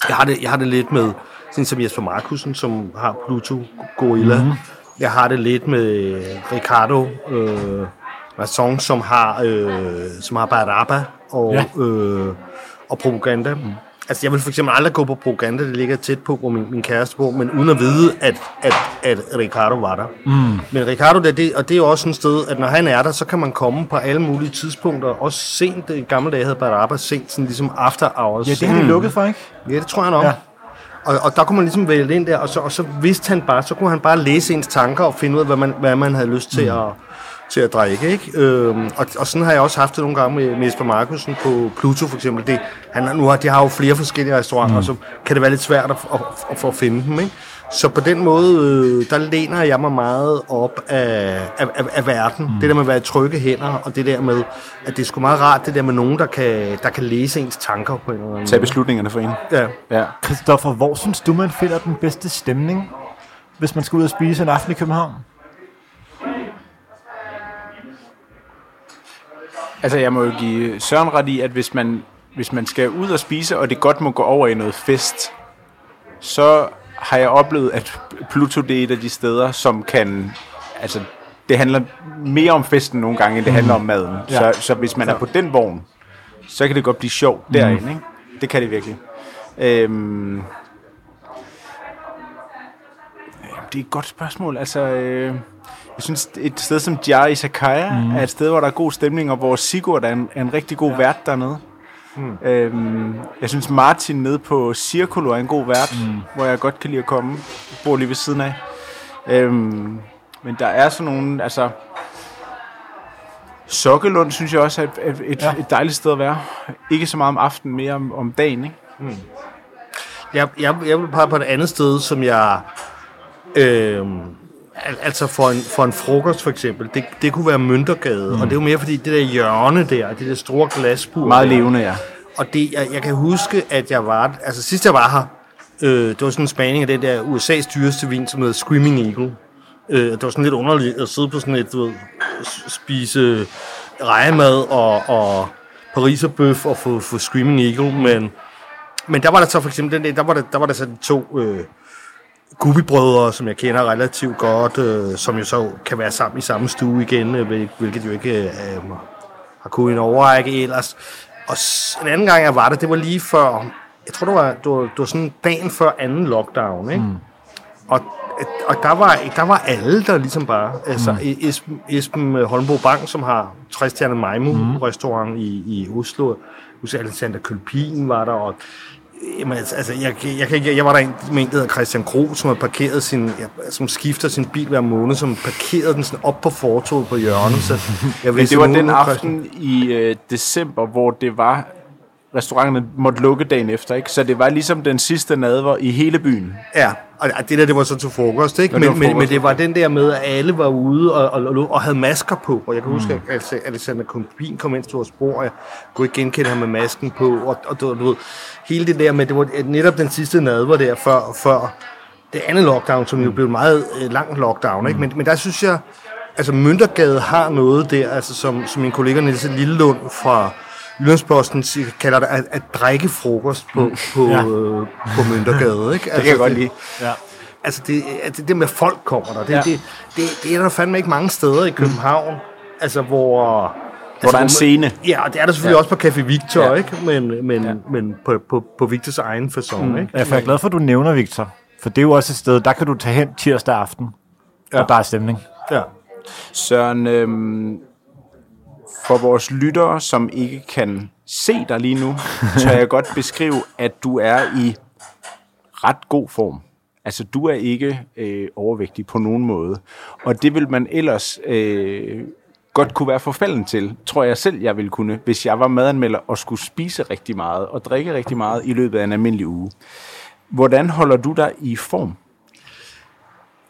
jeg har det, jeg har det lidt med, sådan som Jesper Markusen, som har Pluto Gorilla. Mm-hmm. Jeg har det lidt med Ricardo øh, Masson, som har, øh, som har Baraba og, ja. øh, og Propaganda. Mm. Altså, jeg vil for eksempel aldrig gå på Propaganda, det ligger tæt på, hvor min, min kæreste bor, men uden at vide, at, at, at Ricardo var der. Mm. Men Ricardo, det, det, og det er jo også et sted, at når han er der, så kan man komme på alle mulige tidspunkter. Også sent, i gamle dage havde Baraba sent, sådan ligesom after hours. Ja, det har de lukket for, ikke? Ja, det tror jeg nok. Ja. Og, og der kunne man ligesom vælge ind der, og så, og så vidste han bare, så kunne han bare læse ens tanker og finde ud af, hvad man, hvad man havde lyst til, mm. at, til at drikke. Ikke? Øhm, og, og sådan har jeg også haft det nogle gange med, med Jesper Markusen på Pluto for eksempel. Det, han, nu har, de har jo flere forskellige restauranter, mm. så kan det være lidt svært at, at, at, at finde dem. Ikke? Så på den måde, øh, der læner jeg mig meget op af, af, af, af verden. Mm. Det der med at være i trygge hænder, og det der med, at det er sgu meget rart, det der med nogen, der kan, der kan læse ens tanker på en eller anden Tag måde. beslutningerne for en. Ja. Ja. Christoffer, hvor synes du, man finder den bedste stemning, hvis man skal ud og spise en aften i København? Altså, jeg må jo give Søren ret i, at hvis man, hvis man skal ud og spise, og det godt må gå over i noget fest, så har jeg oplevet, at Pluto det er et af de steder, som kan... Altså, det handler mere om festen nogle gange, end det handler om maden. Ja. Så, så hvis man er på den vogn, så kan det godt blive sjovt derinde, ikke? Det kan det virkelig. Øhm, det er et godt spørgsmål. Altså, øh, jeg synes, et sted som Jar i Sakaya mm. er et sted, hvor der er god stemning, og hvor Sigurd er en, er en rigtig god ja. vært dernede. Mm. Øhm, jeg synes, Martin nede på Circulo er en god vært, mm. hvor jeg godt kan lide at komme. Jeg bor lige ved siden af. Øhm, men der er sådan nogle, altså... Sokkelund synes jeg også er et, et, ja. et dejligt sted at være. Ikke så meget om aftenen, mere om, om dagen, ikke? Jeg, jeg, jeg vil pege på et andet sted, som jeg... Øh, al, altså for en, for en frokost for eksempel, det, det kunne være Møntergade, mm. og det er jo mere fordi det der hjørne der, det der store glasbur. Meget der, levende, ja. Og det, jeg, jeg kan huske, at jeg var... Altså sidst jeg var her, øh, det var sådan en spaning af den der USA's dyreste vin, som hedder Screaming Eagle. Øh, det var sådan lidt underligt at sidde på sådan et, du ved, spise rejemad og, og pariserbøf og få, få Screaming Eagle, men, men der var der så for eksempel, den der, der var der, der var der så de to øh, Gubi-brødre, som jeg kender relativt godt, øh, som jo så kan være sammen i samme stue igen, øh, hvil- hvilket jo ikke øh, har kunnet en overrække ellers. Og en anden gang, jeg var der, det var lige før, jeg tror, det var, det var, det var sådan dagen før anden lockdown, ikke? Mm. Og, og der, var, der var alle der ligesom bare. Altså mm. Esben, Esben Holmbo Bang, som har 60 stjernet Majmu mm. restaurant i, i Oslo. Husk Alexander Kølpin var der, og Jamen, altså, altså, jeg, jeg, jeg, jeg, var der en, med en, der hedder Christian Gro, som har parkeret sin, ja, som skifter sin bil hver måned, som parkerede den sådan op på fortoget på hjørnet. Så jeg Men det var den aften i øh, december, hvor det var restauranterne måtte lukke dagen efter, ikke? Så det var ligesom den sidste nadver i hele byen. Ja, og det der, det var så til frokost, ikke? Ja, det Men, var men, men frokost. det var den der med, at alle var ude og, og, og, havde masker på. Og jeg kan huske, at Alexander Kumpin kom ind til vores spor, og jeg kunne ikke genkende ham med masken på. Og, og du, du ved, hele det der med, det var netop den sidste nadver der, før, før det andet lockdown, som jo blev en meget øh, lang lockdown, ikke? Men, men der synes jeg, altså Møntergade har noget der, altså som, som min kollega Niels Lillelund fra Siger- kalder det, at, at drikke frokost på, på, Ja. øh, på Møntergade, ikke? Altså, Det kan jeg godt lide. Ja. Altså det, altså det med folk kommer der, det, Ja. det, det, det er der fandme ikke mange steder i København, altså hvor, Hvor der er en scene. Ja, og det er der selvfølgelig Ja. også på Café Victor, Ja. ikke? Men, men, Ja. men på, på, på Victors egen façon, mm. ikke? Ja, for jeg er glad for, at du nævner Victor. For det er jo også et sted, der kan du tage hen tirsdag aften, ja. Ja. og der er stemning. Ja. Søren, øhm, for vores lyttere, som ikke kan se dig lige nu, så jeg godt beskrive, at du er i ret god form. Altså, du er ikke øh, overvægtig på nogen måde. Og det vil man ellers øh, godt kunne være forfalden til, tror jeg selv, jeg ville kunne, hvis jeg var madanmelder og skulle spise rigtig meget og drikke rigtig meget i løbet af en almindelig uge. Hvordan holder du dig i form?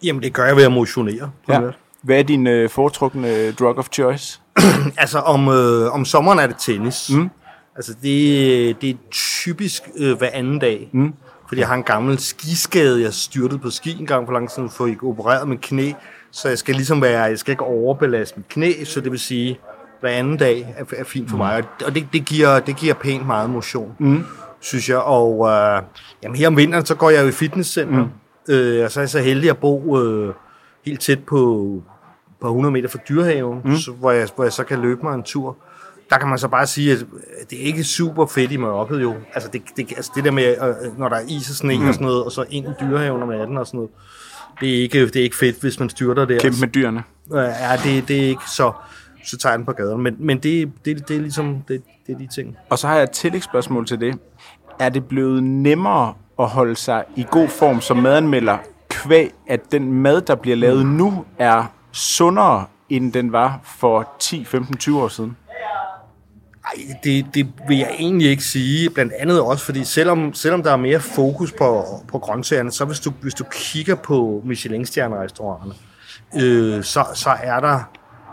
Jamen, det gør jeg ved at motionere. Ja. Hvad er din øh, foretrukne drug of choice? Altså, om, øh, om sommeren er det tennis. Mm. Altså, det, det er typisk øh, hver anden dag. Mm. Fordi jeg har en gammel skiskade. Jeg styrtede på ski en gang for lang tid siden, for jeg opereret mit knæ. Så jeg skal ligesom være, jeg skal ikke overbelaste mit knæ, så det vil sige, hver anden dag er, er fint for mm. mig. Og det, det, giver, det giver pænt meget motion, mm. synes jeg. Og øh, jamen, her om vinteren, så går jeg jo i fitnesscenter. Mm. Øh, og så er jeg så heldig at bo øh, helt tæt på, på 100 meter fra dyrehaven, mm. så, hvor, jeg, hvor jeg så kan løbe mig en tur. Der kan man så bare sige, at det er ikke super fedt i mørket jo. Altså det, det, altså det der med, øh, når der er is og sne mm. og sådan noget, og så ind i dyrehaven om natten og sådan noget, det er ikke, det er ikke fedt, hvis man styrter der. Kæmpe med dyrene. Øh, Ja, det, det er ikke så, så tager jeg den på gaden. Men, men det, det, det er ligesom, det, det er de ting. Og så har jeg et tillægsspørgsmål til det. Er det blevet nemmere at holde sig i god form som madanmelder, kvæg at den mad, der bliver lavet nu, er sundere, end den var for 10, 15, 20 år siden? Ej, det, det vil jeg egentlig ikke sige. Blandt andet også, fordi selvom, selvom der er mere fokus på, på grøntsagerne, så hvis du, hvis du kigger på Michelin-stjerne-restauranterne, øh, så, så er der...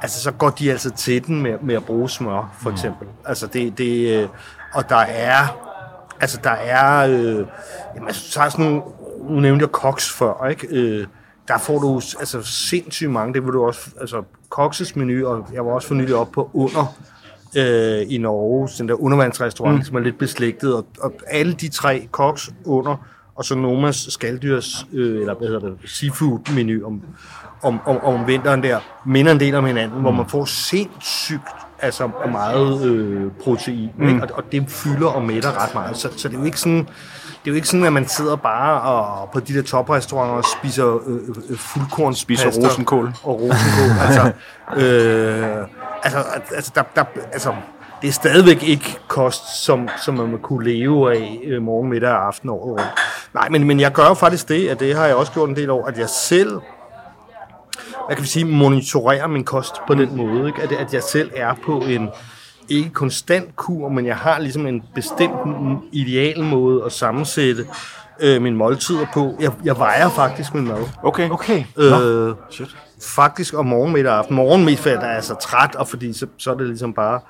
Altså, så går de altså til den med, med at bruge smør, for eksempel. Mm. Altså, det, det, øh, og der er... Altså, der er... Øh, jamen, altså, så er sådan nogle... Nu nævnte jeg koks før, ikke? Øh, der får du altså sindssygt mange. Det vil du også... Altså, kokses menu, og jeg var også for nylig op på under øh, i Norge, den der undervandsrestaurant, mm. som er lidt beslægtet, og, og alle de tre koks under, og så Nomas skalddyrs, øh, eller hvad hedder det, seafood-menu om, om, om, om vinteren der, minder en del om hinanden, mm. hvor man får sindssygt altså meget øh, protein, mm. ikke? Og, og det fylder og mætter ret meget, så, så det er jo ikke sådan, det er jo ikke sådan, at man sidder bare og på de der toprestauranter og spiser øh, øh, fuldkorns Spiser rosenkål. og rosenkål. altså, øh, altså, altså, der, der, altså, det er stadigvæk ikke kost, som, som man kunne leve af øh, morgen, middag og aften året rundt. Nej, men, men jeg gør faktisk det, at det har jeg også gjort en del år, at jeg selv hvad kan vi sige, monitorerer min kost på den måde. Ikke? At, at jeg selv er på en ikke konstant kur, men jeg har ligesom en bestemt ideal måde at sammensætte øh, mine måltider på. Jeg, jeg vejer faktisk min mad. Okay. Okay. Øh, faktisk om morgen, middag og aften. Morgen, middag, der er jeg så træt, og fordi så, så er det ligesom bare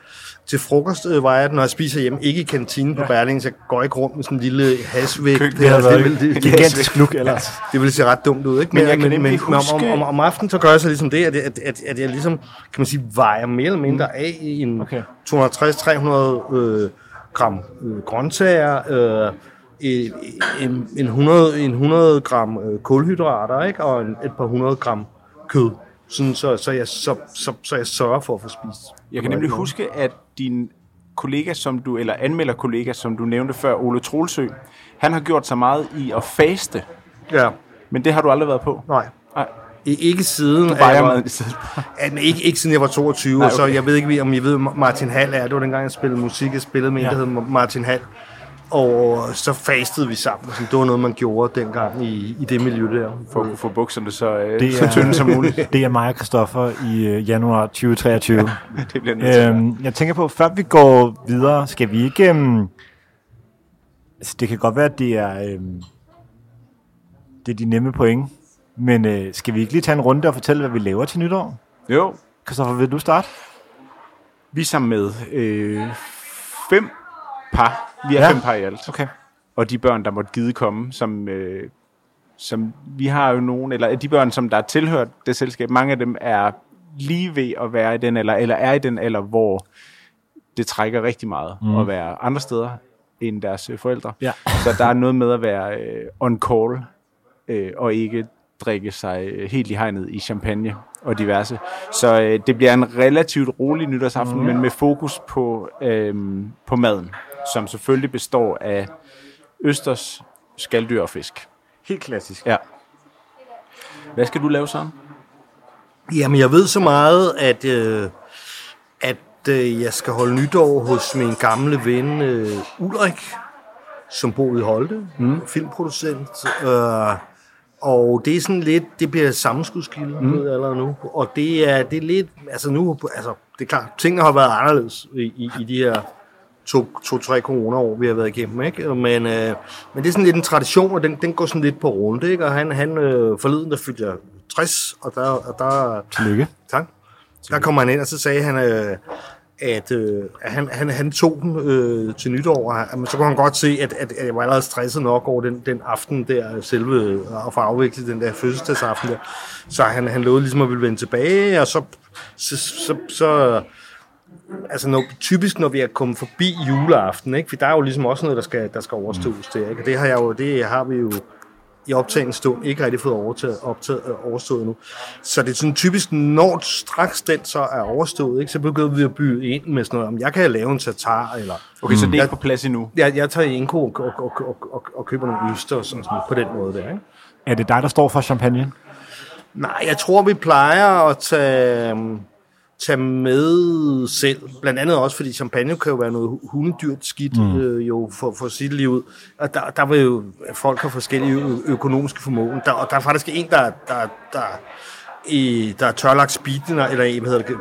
til frokost øh, vejer jeg den, når jeg spiser hjemme. Ikke i kantinen på Berling, så jeg går ikke rundt med sådan en lille hasvægt. Køkken, der. Det det, vil, det, gigantisk look ellers. det ville se ret dumt ud, ikke? Men jeg kan men, nemlig men om, huske- om, om, om, aftenen, så gør jeg så ligesom det, at, at, at, at jeg ligesom, kan man sige, vejer mere eller mindre af i en Okay. 260-300 øh, gram øh, grøntsager, øh, en, en, 100, en 100 gram øh, kulhydrater, ikke? Og en, et par 100 gram kød. Sådan, så, så, jeg, så, så, så jeg sørger for at få spist. Jeg kan nemlig huske, at din kollega, som du, eller anmelder kollega, som du nævnte før, Ole Troelsø, han har gjort sig meget i at faste, Ja, men det har du aldrig været på. nej. Nej, I- Ikke siden... du at jeg var- men ikke, ikke siden jeg var 22, Nej, okay. så jeg ved ikke, om I ved, Martin Hall er. Det var dengang, jeg spillede musik. Jeg spillede med ja. en, der hed Martin Hall. Og så fastede vi sammen. Så det var noget, man gjorde dengang i, i det miljø der. For at kunne få bukserne så, øh, Det så er- tynde som muligt. Det er mig og Christoffer i øh, januar 2023. Det bliver nødt øhm, jeg tænker på, før vi går videre, skal vi ikke... Øhm, altså, det kan godt være, at det er, øhm, det er de nemme point, men øh, skal vi ikke lige tage en runde og fortælle, hvad vi laver til nytår? Jo, Christoffer, vil du starte? vi er sammen med øh, fem par. Vi er Ja. fem par i alt. Okay. og de børn, der måtte gide komme, som, øh, som vi har jo nogen, eller de børn, som der er tilhørt det selskab, mange af dem er lige ved at være i den, eller, eller er i den alder, hvor det trækker rigtig meget mm. at være andre steder end deres øh, forældre. Ja. Så der er noget med at være øh, on call, øh, og ikke drikke sig øh, helt i hegnet i champagne og diverse. Så øh, det bliver en relativt rolig nytårsaften, mm. men med fokus på, øh, på maden, som selvfølgelig består af østers, skalddyr og fisk. Helt klassisk. Ja. Hvad skal du lave, Søren? Jamen, jeg ved så meget, at, øh, at øh, jeg skal holde nytår hos min gamle ven øh, Ulrik, som bor i Holte, mm. filmproducent. Øh, og det er sådan lidt, det bliver sammenskudskilde mm. allerede nu. Og det er, det er lidt, altså nu, altså det er klart, tingene har været anderledes i, i, i de her to-tre to, corona-år, vi har været igennem, ikke? Men, øh, men det er sådan lidt en tradition, og den, den går sådan lidt på runde, ikke? Og han, han øh, forleden, der fyldte jeg 60, og der... Og der Tillykke. Tak. Der kommer han ind, og så sagde han, øh, at, øh, han, han, han tog den øh, til nytår, og han, så kunne han godt se, at, at, at jeg var allerede stresset nok over den, den aften der, selve at få afviklet den der fødselsdagsaften der. Så han, han lovede ligesom at ville vende tilbage, og så, så, så, så altså når, typisk når vi er kommet forbi juleaften, ikke? for der er jo ligesom også noget, der skal, der skal overstås der, ikke? og det har, jeg jo, det har vi jo i optagende stund ikke rigtig fået overtaget, optaget, øh, overstået nu. Så det er sådan typisk, når straks den så er overstået, ikke, så begynder vi at byde ind med sådan noget, om jeg kan lave en tatar, eller... Okay, så det er ikke på plads endnu? Jeg, jeg tager i Inko og, og, og, og, og, og køber nogle øster og sådan, sådan på den måde der, ikke? Er det dig, der står for champagne? Nej, jeg tror, vi plejer at tage, tage med selv. Blandt andet også, fordi champagne kan jo være noget hundedyrt skidt mm. øh, jo for, for sit liv. Og der, der vil jo folk have forskellige ø- økonomiske formåen. Der, og der er faktisk en, der, der, der, i, der er tørlagt speeden, eller hvad hedder det,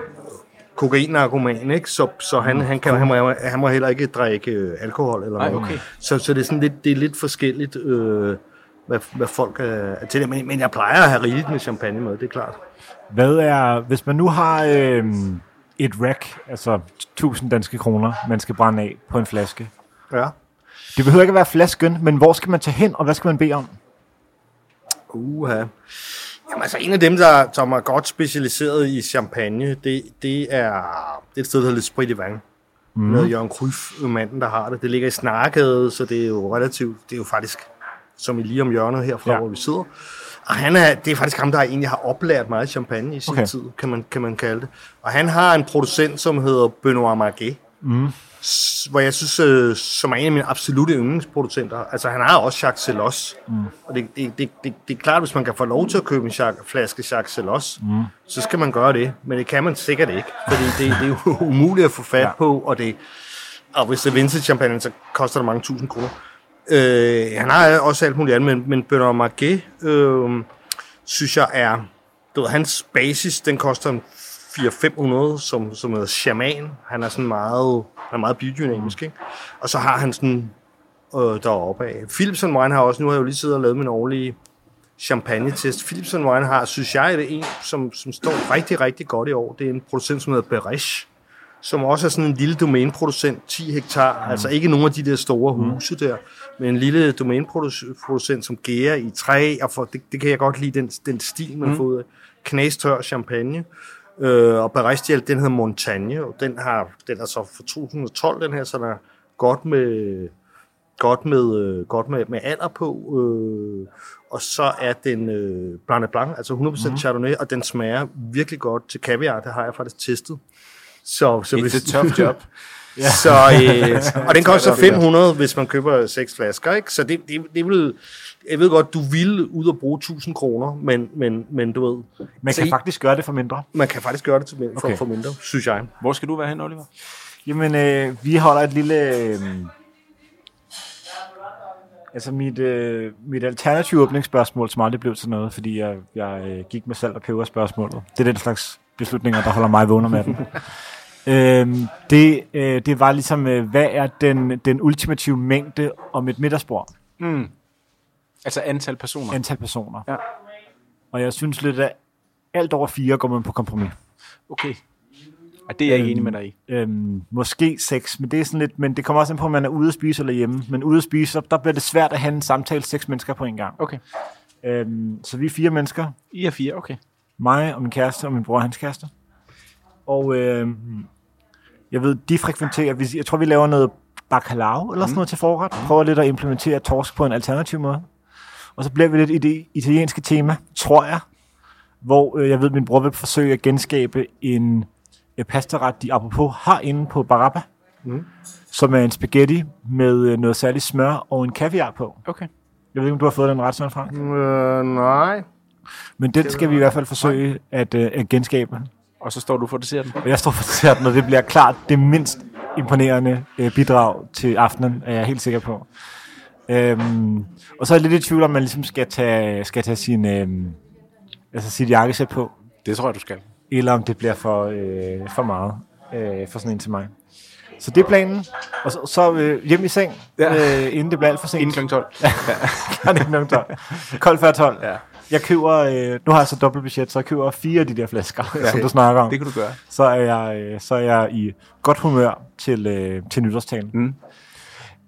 kokain-narkoman, ikke? Så, så han, han, kan, han, må, han må heller ikke drikke øh, alkohol eller Ej, noget. okay. Så, så det er sådan lidt, det er lidt forskelligt, øh, hvad, hvad folk er, er til det. Men, men jeg plejer at have rigeligt med champagne med, det er klart. Hvad er, hvis man nu har øh, et rack, altså 1000 danske kroner, man skal brænde af på en flaske. Ja. Det behøver ikke at være flasken, men hvor skal man tage hen, og hvad skal man bede om? Uha. Jamen altså, en af dem, der, som er godt specialiseret i champagne, det, det, er, det er et sted, der hedder sprit i vand. Mm. Med Jørgen Kryf, manden, der har det. Det ligger i Snargade, så det er jo relativt, det er jo faktisk som i lige om hjørnet herfra, ja. hvor vi sidder. Og han er, det er faktisk ham, der egentlig har oplært meget champagne i sin Okay. tid, kan man, kan man kalde det. Og han har en producent, som hedder Benoit Marguet, Mm. hvor jeg synes, øh, som er en af mine absolute yndlingsproducenter. Altså, han har også Jacques Celos. Mm. Og det, det, det, det, det er klart, hvis man kan få lov til at købe en flaske Jacques Celos, mm. så skal man gøre det. Men det kan man sikkert ikke, fordi det, det er jo umuligt at få fat ja. på, og det og hvis det er vintage champagne, så koster det mange tusind kroner. Øh, han har også alt muligt andet, men, men Benoit Marguet, øh, synes jeg er... Du ved, hans basis, den koster en 400-500, som, som hedder shaman. Han er sådan meget, han er meget biodynamisk, ikke? Og så har han sådan øh, deroppe af. Philips Wine har også, nu har jeg jo lige siddet og lavet min årlige champagne-test. Philips Wine har, synes jeg, det er en, som, som står rigtig, rigtig godt i år. Det er en producent, som hedder Beresh, som også er sådan en lille domæneproducent, 10 hektar, mm. altså ikke nogen af de der store huse der, men en lille domæneproducent, som gærer i træ, og for, det, det kan jeg godt lide, den, den stil, man mm. får ud af. Knastør champagne, øh, og Barestial, den hedder Montagne, og den, har, den er så fra 2012, den her, så den er godt med, godt med, øh, godt med, med alder på, øh, og så er den øh, Blanc Blanc, altså 100% mm. Chardonnay, og den smager virkelig godt til kaviar, det har jeg faktisk testet. Så, så It's a tough job. så, øh, og den koster 500, hvis man køber seks flasker, ikke? Så det, det, det vil, jeg ved godt, du ville ud og bruge 1000 kroner, men, men, men du ved, Man kan I- faktisk gøre det for mindre. man kan faktisk gøre det til, for, Okay. okay. for mindre, synes jeg. Hvor skal du være hen, Oliver? Jamen, øh, vi holder et lille... Øh, altså, mit, øh, mit alternative åbningsspørgsmål, som aldrig blev til noget, fordi jeg, jeg øh, gik med salt og peber spørgsmålet. Det er den slags beslutninger, der holder mig vågen om natten. øhm, det, øh, det var ligesom, øh, hvad er den, den ultimative mængde om et middagsbord? Mm. Altså antal personer. Antal personer. Ja. Og jeg synes lidt, at alt over fire går man på kompromis. Okay. Og det er jeg ikke enig med dig i. Øhm, måske seks, men det er sådan lidt, men det kommer også ind på, om man er ude at spise eller hjemme. Men ude at spise, så der bliver det svært at have en samtale seks mennesker på en gang. Okay. Øhm, så vi er fire mennesker. I er fire, okay. Mig og min kæreste og min bror og hans kæreste. Og øhm, jeg ved, de frekventerer, vi- jeg tror vi laver noget bacalao eller sådan noget til forret. Prøver lidt at implementere torsk på en alternativ måde. Og så bliver vi lidt i det italienske tema, tror jeg, hvor øh, jeg ved, min bror vil forsøge at genskabe en øh, pastaret, de apropos har inde på Barabba, mm. som er en spaghetti med øh, noget særligt smør og en kaviar på. Okay. Jeg ved ikke, om du har fået den ret, Søren Frank? Øh, nej. Men den skal vi i hvert fald forsøge at, øh, at genskabe. Og så står du for desserten. Og jeg står for desserten, og det bliver klart det mindst imponerende øh, bidrag til aftenen, er jeg helt sikker på. Øhm, og så er jeg lidt i tvivl om, man ligesom skal tage, skal tage sin, øhm, altså sit jakkesæt på, Det tror jeg, du skal. eller om det bliver for, øh, for meget øh, for sådan en til mig. Så det er planen. Og så, så øh, hjem i seng, Ja. ja. øh, inden det bliver alt for sent. Inden kl. 12. Kan ikke nogen 12. Kold før 12. Ja. Jeg køber, øh, nu har jeg så dobbelt budget, så jeg køber fire af de der flasker, ja. som du snakker om. Det kan du gøre. Så er jeg, øh, så er jeg i godt humør til, øh, til nytårstalen. Mm.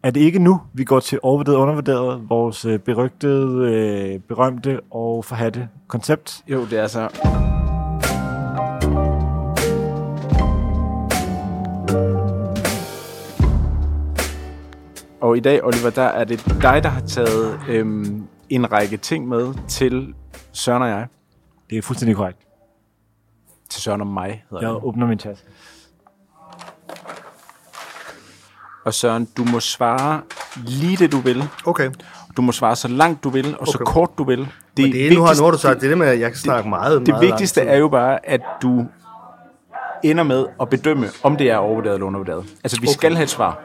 Er det ikke nu, vi går til overvurderet undervurderet, vores øh, berygtede, øh, berømte og forhatte koncept? Jo, det er så... Og i dag, Oliver, der er det dig, der har taget øhm, en række ting med til Søren og jeg. Det er fuldstændig korrekt. Til Søren og mig, hedder Jeg det. åbner min taske. Og Søren, du må svare lige det, du vil. Okay. Du må svare så langt du vil, og så Okay. kort du vil. Det, det er, nu, har, nu har du sagt, det er det med, at jeg kan snakke meget, Det meget vigtigste lang tid. er jo bare, at du ender med at bedømme, om det er overvurderet eller undervurderet. Altså, vi okay. skal have et svar.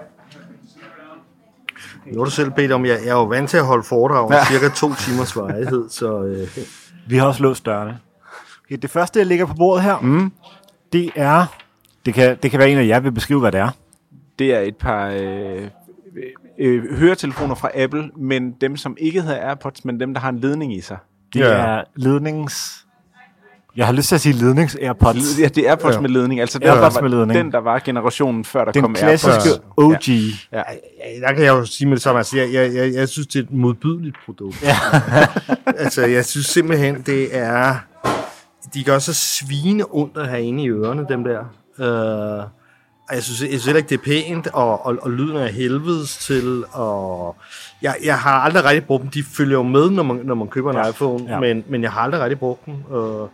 Nu har du selv bedt om, jeg, jeg er jo vant til at holde foredrag om Ja. ja. cirka to timers varighed, så øh, Vi har også låst dørene. Okay, det første, jeg ligger på bordet her, mm. det er... Det kan, det kan være en af jer, vil beskrive, hvad det er. Det er et par øh, øh, høretelefoner fra Apple, men dem, som ikke hedder AirPods, men dem, der har en ledning i sig. Det Ja. er lednings... Jeg har lyst til at sige lednings-airpods. Ja, det er AirPods ja. Ja. med ledning. Altså den, AirPods der med var, ledning. den, der var generationen før, der Den kom klassiske AirPods. OG. Ja. ja, der kan jeg jo sige med det samme. Altså, jeg, jeg, jeg, jeg synes, det er et modbydeligt produkt. Ja. altså, jeg synes simpelthen, det er... De gør så svine ondt at have inde i ørerne, dem der. Øh, og jeg synes, jeg synes heller ikke, det er pænt, og, og, og lyden er helvedes til, og jeg, jeg har aldrig rigtig brugt dem. De følger jo med, når man, når man køber en Ja. ja. iPhone, Ja. ja. men, men jeg har aldrig rigtig brugt dem. Øh,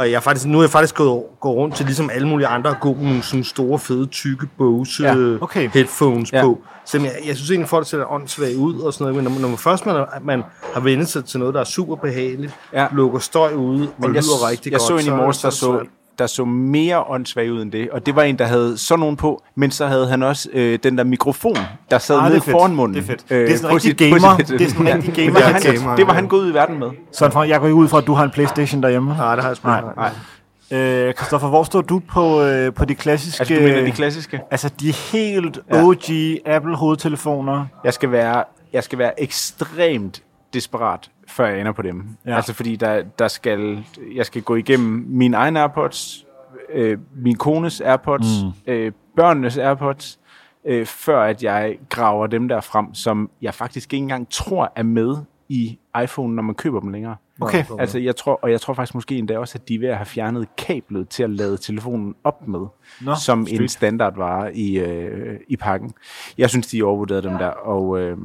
og jeg er faktisk, nu er jeg faktisk gået, gået rundt til ligesom alle mulige andre at gå med nogle sådan store, fede, tykke Bose Ja, okay. headphones Ja. på. Så jeg, jeg synes egentlig, folk ser åndssvagt ud og sådan noget, men når, man- når man først man, man har vendt sig til noget, der er super behageligt, Ja. lukker støj ud og Men jeg, lyder rigtig jeg godt, så en i morges, der er så. Der så mere åndssvag ud end det. Og det var en, der havde sådan nogen på, men så havde han også øh, den der mikrofon, der sad Ah, nede foran munden. Det er fedt. Øh, Det er sådan på rigtig gamer. sit- Det er sådan Ja. rigtig gamer. Det var, han, gamer, det var ja. han gået ud i verden med. Så jeg går ikke ud fra, at du har en Playstation derhjemme. Nej, det har jeg sgu Nej. ikke. Nej. Øh, Christoffer, hvor står du på, øh, på de klassiske... Altså, du mener de klassiske? Altså, de helt Ja. OG Apple-hovedtelefoner. Jeg skal være, jeg skal være ekstremt desperat, før jeg ender på dem. Ja. Altså fordi der, der skal, jeg skal gå igennem min egen AirPods, øh, min kones AirPods, mm. øh, børnenes AirPods, øh, før at jeg graver dem der frem, som jeg faktisk ikke engang tror er med i iPhone, når man køber dem længere. Okay. Altså, jeg tror, og jeg tror faktisk måske endda også, at de er ved at have fjernet kablet til at lade telefonen op med, Nå, som street. en standardvare i, øh, i pakken. Jeg synes, de er overvurderet dem der, og øh,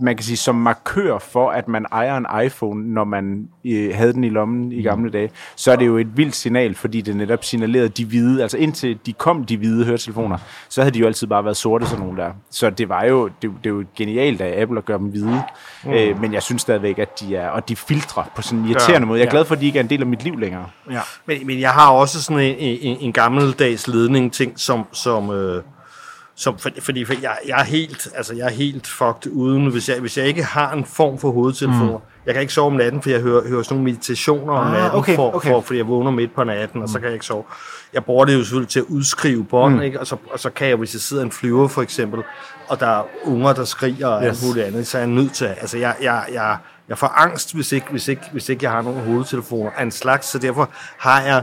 man kan sige, som markør for, at man ejer en iPhone, når man øh, havde den i lommen i gamle dage, så er det jo et vildt signal, fordi det netop signalerede de hvide, altså indtil de kom, de hvide høretelefoner, så havde de jo altid bare været sorte, sådan nogle der. Så det var jo, det, det er jo genialt af Apple at gøre dem hvide, mm. øh, men jeg synes stadigvæk, at de er, og de filtrer på sådan en irriterende Ja, måde. Jeg er ja. glad for, at de ikke er en del af mit liv længere. Ja. Men, men jeg har også sådan en, en, en gammeldags ledning ting, som, som, øh, som for, fordi for jeg, jeg er helt, altså jeg er helt fucked uden, hvis jeg, hvis jeg ikke har en form for hovedtelefoner. Mm. Jeg kan ikke sove om natten, for jeg hører, hører sådan nogle meditationer om Ah, natten, okay, for, okay. For, fordi jeg vågner midt på natten, og så kan jeg ikke sove. Jeg bruger det jo selvfølgelig til at udskrive bånd, mm. ikke? Og, så, og så kan jeg, hvis jeg sidder en flyver for eksempel, og der er unger, der skriger og Yes. alt muligt andet, så er jeg nødt til, altså jeg, jeg, jeg, jeg får angst, hvis ikke, hvis, ikke, hvis ikke jeg har nogen hovedtelefoner af en slags, så derfor har jeg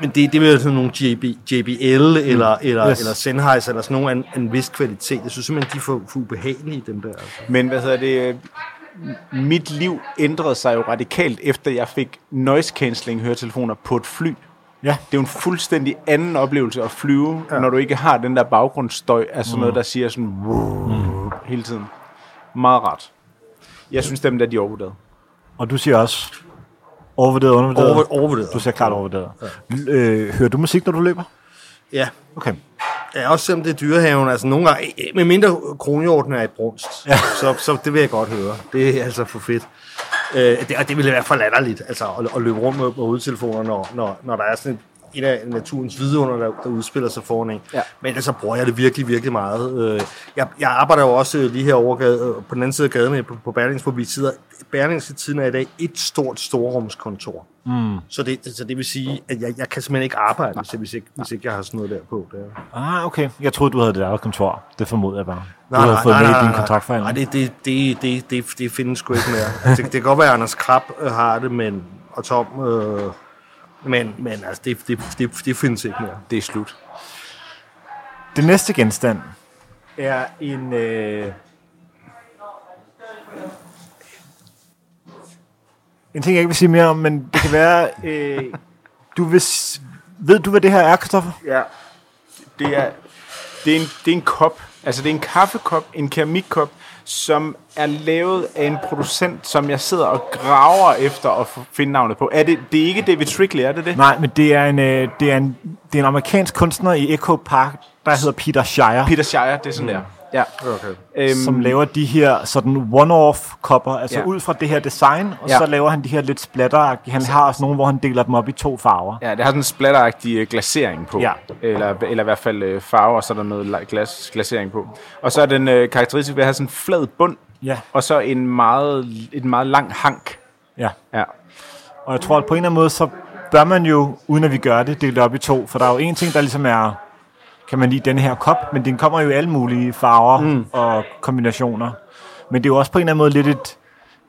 men det, det vil sådan nogle JB, JBL eller, eller, Yes. eller Sennheiser eller sådan nogle af en, vis kvalitet. Jeg synes simpelthen, de er for, for ubehagelige, dem der. Altså. Men hvad hedder det? øh, Mit liv ændrede sig jo radikalt, efter jeg fik noise cancelling høretelefoner på et fly. Ja. Det er jo en fuldstændig anden oplevelse at flyve, ja. når du ikke har den der baggrundsstøj af sådan noget, der siger sådan mm. hele tiden. Meget rart. Jeg synes dem der, de er overvurderet. Og du siger også overvurderet, undervurderet. Over, overvurderet. Du siger klart overvurderet. Ja. Øh, hører du musik, når du løber? Ja. Okay. Ja, også selvom det er dyrehaven, altså nogle gange, eh, med mindre kronhjorten er i brunst, ja. så, så det vil jeg godt høre. Det er altså for fedt. Øh, det, og det ville være for latterligt, altså at, at løbe rundt med, med hovedtelefoner, når, når, når der er sådan et, et af naturens vidunder, der, der udspiller sig foran en. Ja. Men ellers så bruger jeg det virkelig, virkelig meget. Øh, jeg, jeg arbejder jo også øh, lige her over gade, øh, på den anden side af gaden på, på Berlings, hvor vi sidder. Berlings tiden er i dag et stort storrumskontor. Mm. Så, det, så det vil sige, at jeg, jeg kan simpelthen ikke arbejde, hvis, jeg, hvis, ikke, hvis ikke jeg har sådan noget der på. Der. Ah, okay. Jeg troede, du havde det der kontor. Det formoder jeg bare. Du havde fået med i din Nej, kontraktforhandling. det, det, det, det, det, det findes sgu ikke mere. Altså, det, det kan godt være, at Anders Krab har det, men, og Tom, øh, men, men altså, det, det, det, det findes ikke mere. Det er slut. Det næste genstand er en... Øh, en ting, jeg ikke vil sige mere om, men det kan være... Øh, du vil, ved du, hvad det her er, Christoffer? Ja. Det er, det er, en, det er en kop. Altså, det er en kaffekop, en keramikkop, som er lavet af en producent, som jeg sidder og graver efter at finde navnet på. Er det, det er ikke David Strictly, er det det? Nej, men det er en, øh, det er en, det er en amerikansk kunstner i Echo Park, der hedder Peter Shire, Peter Shire, det er sådan der. Ja. Okay. Øhm, som laver de her sådan one-off kopper, altså Ja. ud fra det her design, og Ja. så laver han de her lidt splatteragtige. Han har også nogle, hvor han deler dem op i to farver. Ja, det har sådan en splatteragtig øh, glasering på. Ja. Eller, eller i hvert fald øh, farve, og så er der noget la- glas, glasering på. Og så er den øh, karakteristisk ved at have sådan en flad bund, Ja. og så en meget, en meget lang hank. Ja. Ja. Og jeg tror, at på en eller anden måde, så bør man jo, uden at vi gør det, dele det op i to. For der er jo en ting, der ligesom er, kan man lide den her kop, men den kommer jo i alle mulige farver mm. og kombinationer. Men det er jo også på en eller anden måde lidt et,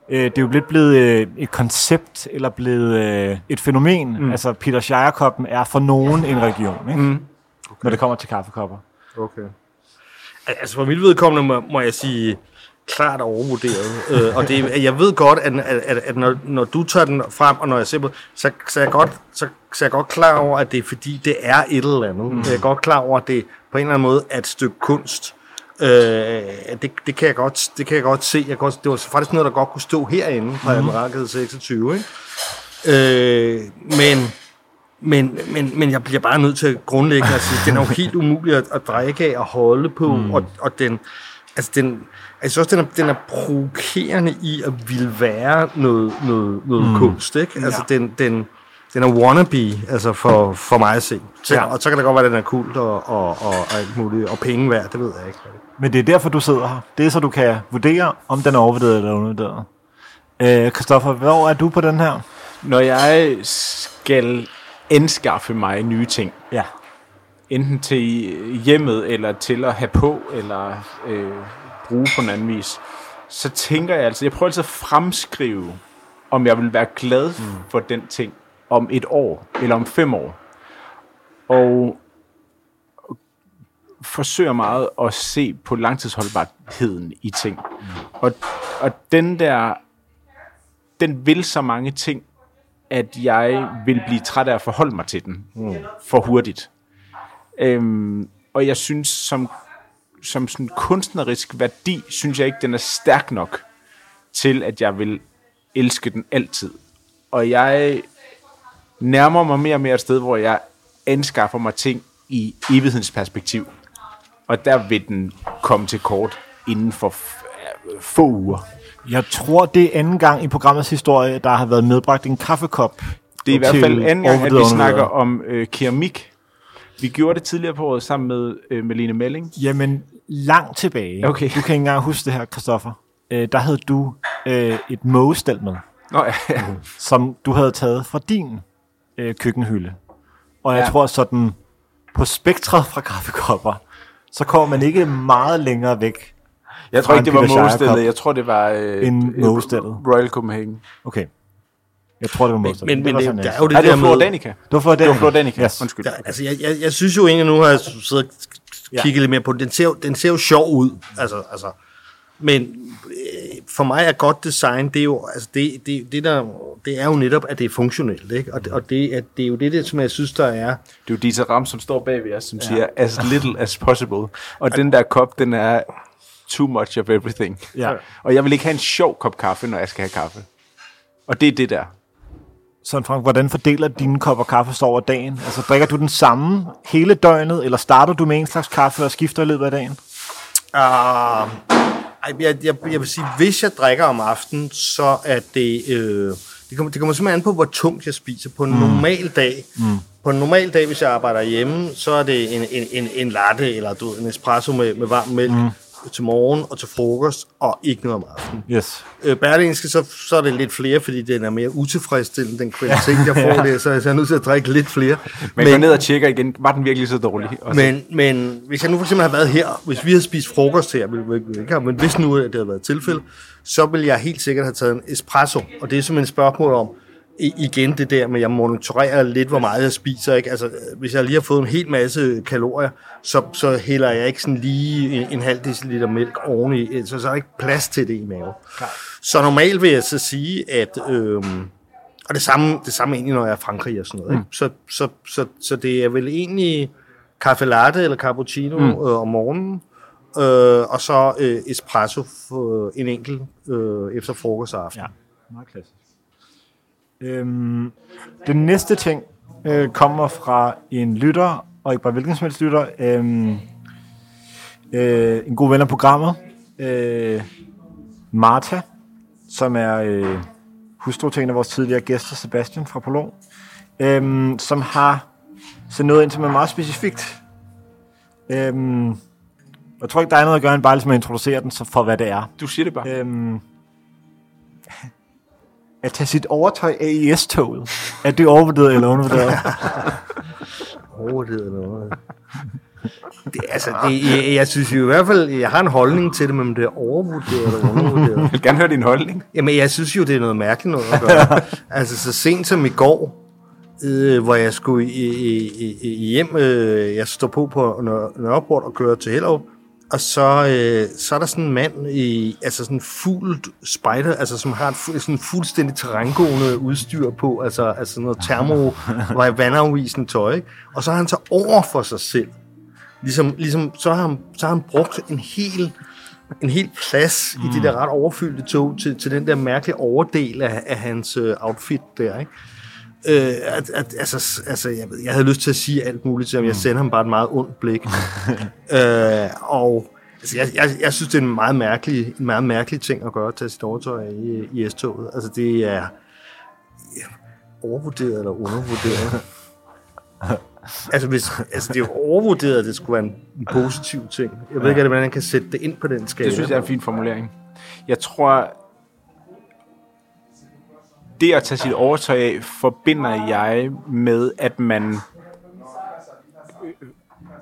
øh, det er jo lidt blevet øh, et koncept, eller blevet øh, et fænomen. Mm. Altså, Peter Shire-koppen er for nogen en region, ikke? Mm. Okay. når det kommer til kaffekopper. Okay. Al- Altså for mit vedkommende må, må jeg sige klart overvurderet. øh, og det, jeg ved godt, at, at, at, at når, når du tager den frem, og når jeg ser på, så, så, er jeg godt, så, så er jeg godt klar over, at det er fordi, det er et eller andet. Mm. Jeg er godt klar over, at det på en eller anden måde er et stykke kunst. Øh, det, det, kan jeg godt, det kan jeg godt se. Jeg kan godt, det var faktisk noget, der godt kunne stå herinde på mm. Admiralgade 26. Ikke? Øh, men men, men, men jeg bliver bare nødt til at grundlæggende at sige, den er jo helt umulig at, at drikke af og holde på, mm. og, og den, altså den, altså også den er, den er provokerende i at ville være noget, noget, noget mm. kunst, ikke? Altså Ja. den, den, den er wannabe, altså for, for mig at se. Så, ja. Og så kan det godt være, at den er kult og, og, og, og alt muligt, og penge værd, det ved jeg ikke. Men det er derfor, du sidder her. Det er så, du kan vurdere, om den er overvurderet eller undervurderet. Øh, Christoffer, hvor er du på den her? Når jeg skal anskaffe mig nye ting, Ja. enten til hjemmet, eller til at have på, eller øh, bruge på en anden vis, så tænker jeg altså, jeg prøver altid at fremskrive, om jeg vil være glad mm. for den ting om et år, eller om fem år. Og forsøger meget at se på langtidsholdbarheden i ting. Mm. Og, og den der, den vil så mange ting, at jeg vil blive træt af at forholde mig til den mm. for hurtigt. Øhm, og jeg synes, som, som sådan kunstnerisk værdi, synes jeg ikke, den er stærk nok til, at jeg vil elske den altid. Og jeg nærmer mig mere og mere et sted, hvor jeg anskaffer mig ting i evighedsperspektiv. Og der vil den komme til kort inden for få uger. Jeg tror, det er anden gang i programmets historie, der har været medbragt en kaffekop. Det er i hvert fald anden gang, at vi snakker om øh, keramik. Vi gjorde det tidligere på året sammen med øh, Melene Melling. Jamen, langt tilbage. Okay. Du kan ikke engang huske det her, Christoffer. Øh, der havde du øh, et mågestel med, Nå, ja. som du havde taget fra din øh, køkkenhylde. Og jeg Ja. tror sådan, på spektret fra kaffekopper, så kommer man ikke meget længere væk. Jeg tror ikke, det var mågestillet. Jeg tror, det var øh, En øh, mågestillet. Royal Copenhagen. Okay. Jeg tror, det var mågestel. Men, men var det, der jeg er jo det Nej, det der var med... Flor Danica. Det var for Det var. Yes. Undskyld. Der, altså, jeg, jeg, jeg synes jo egentlig, nu har jeg siddet og Ja. kigget lidt mere på den. Den ser, jo- den ser jo sjov ud. Altså, altså, men øh, for mig er godt design, det er jo, altså det, det, det, der, det er jo netop, at det er funktionelt. Ikke? Og, det, og det, er, det er jo det, det, som jeg synes, der er. Det er jo Dieter Ram, som står bag ved os, som ja. siger, as little as possible. Og den der kop, den er too much of everything. Ja. Og jeg vil ikke have en sjov kop kaffe, når jeg skal have kaffe. Og det er det der. Sådan, Frank, hvordan fordeler dine kopper kaffe så over dagen? Altså, drikker du den samme hele døgnet, eller starter du med en slags kaffe og skifter i løbet af dagen? Uh, jeg, jeg, jeg vil sige, hvis jeg drikker om aftenen, så er det... Øh, det, kommer, det kommer simpelthen an på, hvor tungt jeg spiser. På en mm. normal dag, mm. på en normal dag, hvis jeg arbejder hjemme, så er det en, en, en, en latte eller du, en espresso med, med varm mælk mm. Til morgen og til frokost, og ikke noget om aftenen. Yes. Øh, Berlingske, så, så er det lidt flere, fordi den er mere utilfredsstillende, den kvalitet, jeg får der, så jeg er nødt til at drikke lidt flere. Men, men går ned og tjekker igen, var den virkelig så dårlig? Så, Men, men hvis jeg nu for eksempel har været her, hvis vi havde spist frokost her, ville vi ikke have, men hvis nu det havde været tilfælde, så ville jeg helt sikkert have taget en espresso. Og det er simpelthen et spørgsmål om, i- igen det der med, at jeg monitorerer lidt, hvor meget jeg spiser. Ikke? Altså, hvis jeg lige har fået en hel masse kalorier, så, så hælder jeg ikke sådan lige en, en halv deciliter mælk oveni, så, så er der ikke plads til det i maven. Så normalt vil jeg så sige, at... Øhm, og det samme, det samme egentlig, når jeg er i Frankrig og sådan noget. Ikke? Så, så, så, så det er vel egentlig kaffe latte eller cappuccino mm. øh, om morgenen, øh, og så øh, espresso for en enkelt øh, efter frokost og aften. Ja, meget klassisk. Øhm, den næste ting øh, kommer fra en lytter, og ikke bare hvilken som helst lytter, øhm, øh, en god ven af programmet, øh, Martha, som er øh, hustru til en af vores tidligere gæster, Sebastian fra Prolog, øhm, som har sendt noget ind, som er meget specifikt. Øhm, jeg tror ikke, der er noget at gøre, end bare ligesom at introducere den så for, hvad det er. du siger det bare. Øhm, at tage sit overtøj af i S-toget. Er det overvurderet eller undervurderet? Overvurderet eller noget. Det, altså, det, jeg, jeg synes jo i hvert fald, jeg har en holdning til det, men det er overvurderet eller undervurderet. Jeg vil gerne høre din holdning. Jamen, jeg synes jo, det er noget mærkeligt noget at gøre. altså, så sent som i går, øh, hvor jeg skulle i, i, i, i hjem, øh, jeg står på på Nør- Nørreport og kører til Hellerup, og så, øh, så er der sådan en mand i, altså sådan fuld spider, altså som har et sådan fuldstændig terrængående udstyr på, altså, altså noget termo, vandafvisende tøj, ikke? og så har han så over for sig selv, ligesom, ligesom så, har han, så har han brugt en hel en hel plads mm. i det der ret overfyldte tog til, til den der mærkelige overdel af, af hans øh, outfit der, ikke? Øh, at, at, altså, altså jeg, ved- jeg havde lyst til at sige alt muligt til ham. Jeg sender ham bare et meget ondt blik. øh, og altså, jeg, jeg, jeg synes, det er en meget mærkelig, en meget mærkelig ting at gøre, at tage sit overtøj i, i S-toget. Altså, det er ja, overvurderet eller undervurderet. altså, hvis, altså, det er jo overvurderet, at det skulle være en, en positiv ting. Jeg ved ikke, hvordan man kan sætte det ind på den skala. Det synes jeg er en fin formulering. Jeg tror, det at tage sit overtøj af, forbinder jeg med, at man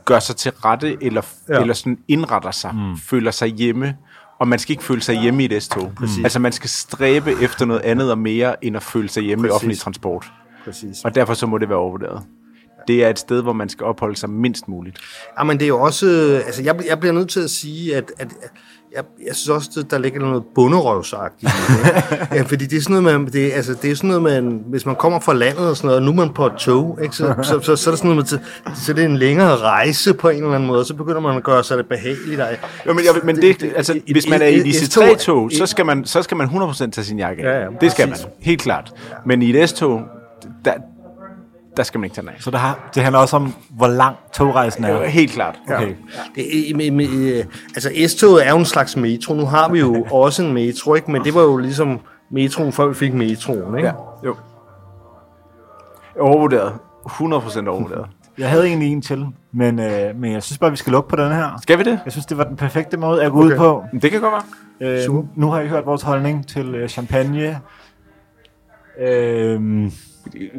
gør sig til rette, eller, Ja. eller sådan indretter sig, mm. føler sig hjemme, og man skal ikke føle sig hjemme i et S-tog. Altså man skal stræbe efter noget andet og mere, end at føle sig hjemme Præcis. i Præcis. offentlig transport. Præcis. Og derfor så må det være overvurderet. Det er et sted, hvor man skal opholde sig mindst muligt. Ja, men det er jo også... øh, Altså, jeg, jeg bliver nødt til at sige, at, at at jeg, jeg synes også, at der ligger noget bunderøvsagtigt det. ja, fordi det er sådan noget med, det, altså, det er sådan noget en- hvis man kommer fra landet og sådan noget, og nu er man på et tog, ikke, så, så, så, så, er der sådan noget med, så er det en længere rejse på en eller anden måde, og så begynder man at gøre sig det behageligt. Og, Jo, men, jeg, men det, altså, et- hvis man er i et- et et S-tog IC3-tog, så skal man, så skal man 100% tage sin jakke af. Ja, ja, det skal man, helt klart. Men i et S-tog, der, der skal man ikke tage den af. Så det, har, det handler også om, hvor lang togrejsen er. Helt klart. Okay. Det, er- med, med, altså S-toget er jo en slags metro. Nu har vi jo også en metro, ikke? men det var jo ligesom metroen, før vi fik metroen. Ikke? Ja, jo. Overvurderet. 100% overvurderet. Jeg havde egentlig en til, men, øh, men jeg synes bare, vi skal lukke på den her. Skal vi det? Jeg synes, det var den perfekte måde at gå okay. ud på. Det kan godt være. Øh, nu, nu har I hørt vores holdning til øh, champagne, øh,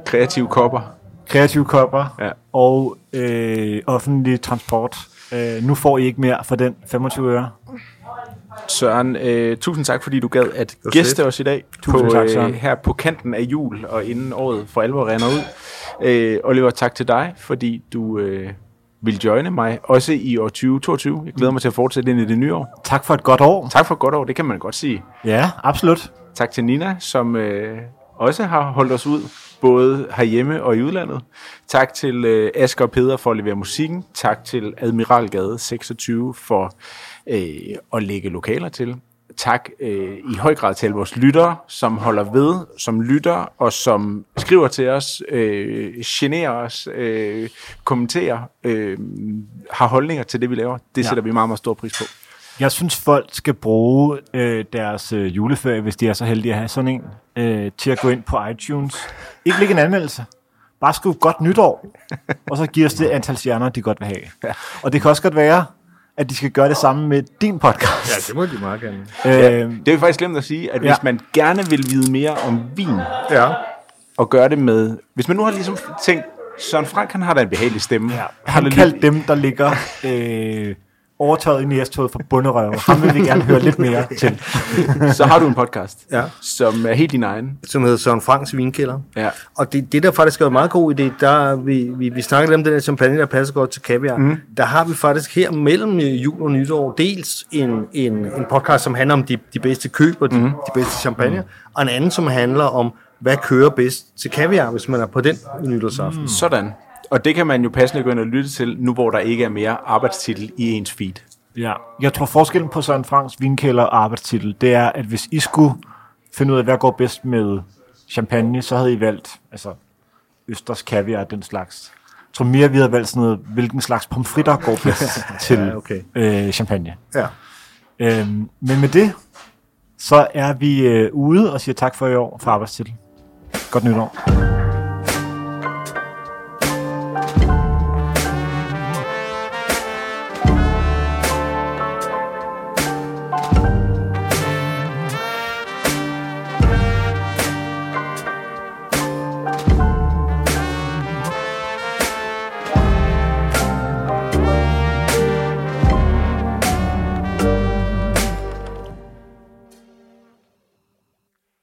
Kreative kopper. Kreative kopper Ja. og øh, offentlig transport. Øh, nu får I ikke mere for den 25 øre. Søren, øh, tusind tak, fordi du gad at gæste fedt. os i dag. Tusind på, tak, Søren. øh, her på kanten af jul, og inden året for alvor render ud. Øh, Oliver, tak til dig, fordi du øh, vil joine mig, også i år 2022. Jeg glæder mig til at fortsætte ind i det nye år. Tak for et godt år. Tak for et godt år, det kan man godt sige. Ja, absolut. Tak til Nina, som øh, også har holdt os ud, både herhjemme og i udlandet. Tak til øh, Asger og Peder for at levere musikken. Tak til Admiralgade 26 for øh, at lægge lokaler til. Tak øh, i høj grad til alle vores lyttere, som holder ved, som lytter og som skriver til os, øh, generer os, øh, kommenterer, øh, har holdninger til det, vi laver. Det Ja. sætter vi meget, meget stor pris på. Jeg synes, folk skal bruge øh, deres øh, juleferie, hvis de er så heldige at have sådan en, øh, til at gå ind på iTunes. Ikke lægge en anmeldelse. Bare skriv godt nytår, og så giv os det antal stjerner, de godt vil have. Og det kan også godt være, at de skal gøre det samme med din podcast. Ja, det må de meget gerne. Øh, Det er jo faktisk glemt at sige, at hvis Ja. man gerne vil vide mere om vin, Ja. og gøre det med... Hvis man nu har ligesom tænkt, Søren Frank, han har da en behagelig stemme. ja, Har han lidt- kaldte dem, der ligger øh, overtøjet i næstoget for bunderøve. Ham vil vi gerne høre lidt mere til. Så har du en podcast, Ja. som er helt din egen. Som hedder Søren Franks Vinkælder. Ja. Og det, det der faktisk er en meget god idé, der vi, vi, vi snakkede lidt om den der champagne, der passer godt til kaviar. Mm. Der har vi faktisk her mellem øh, jul og nytår dels en, en, en podcast, som handler om de, de bedste køb og de, mm. de bedste champagne, mm. og en anden, som handler om, hvad kører bedst til kaviar, hvis man er på den nytårsaften. Mm. Sådan. Og det kan man jo passende gå ind og lytte til, nu hvor der ikke er mere arbejdstitel i ens feed. Ja, jeg tror forskellen på Søren Franks vinkælder og arbejdstitel, det er, at hvis I skulle finde ud af, hvad går bedst med champagne, så havde I valgt altså, Østers kaviar og den slags. Jeg tror mere, vi havde valgt sådan noget, hvilken slags pomfritter går bedst til Ja, okay. øh, champagne. Ja. Øhm, men med det, så er vi øh, ude og siger tak for i år for arbejdstitel. Godt nytår.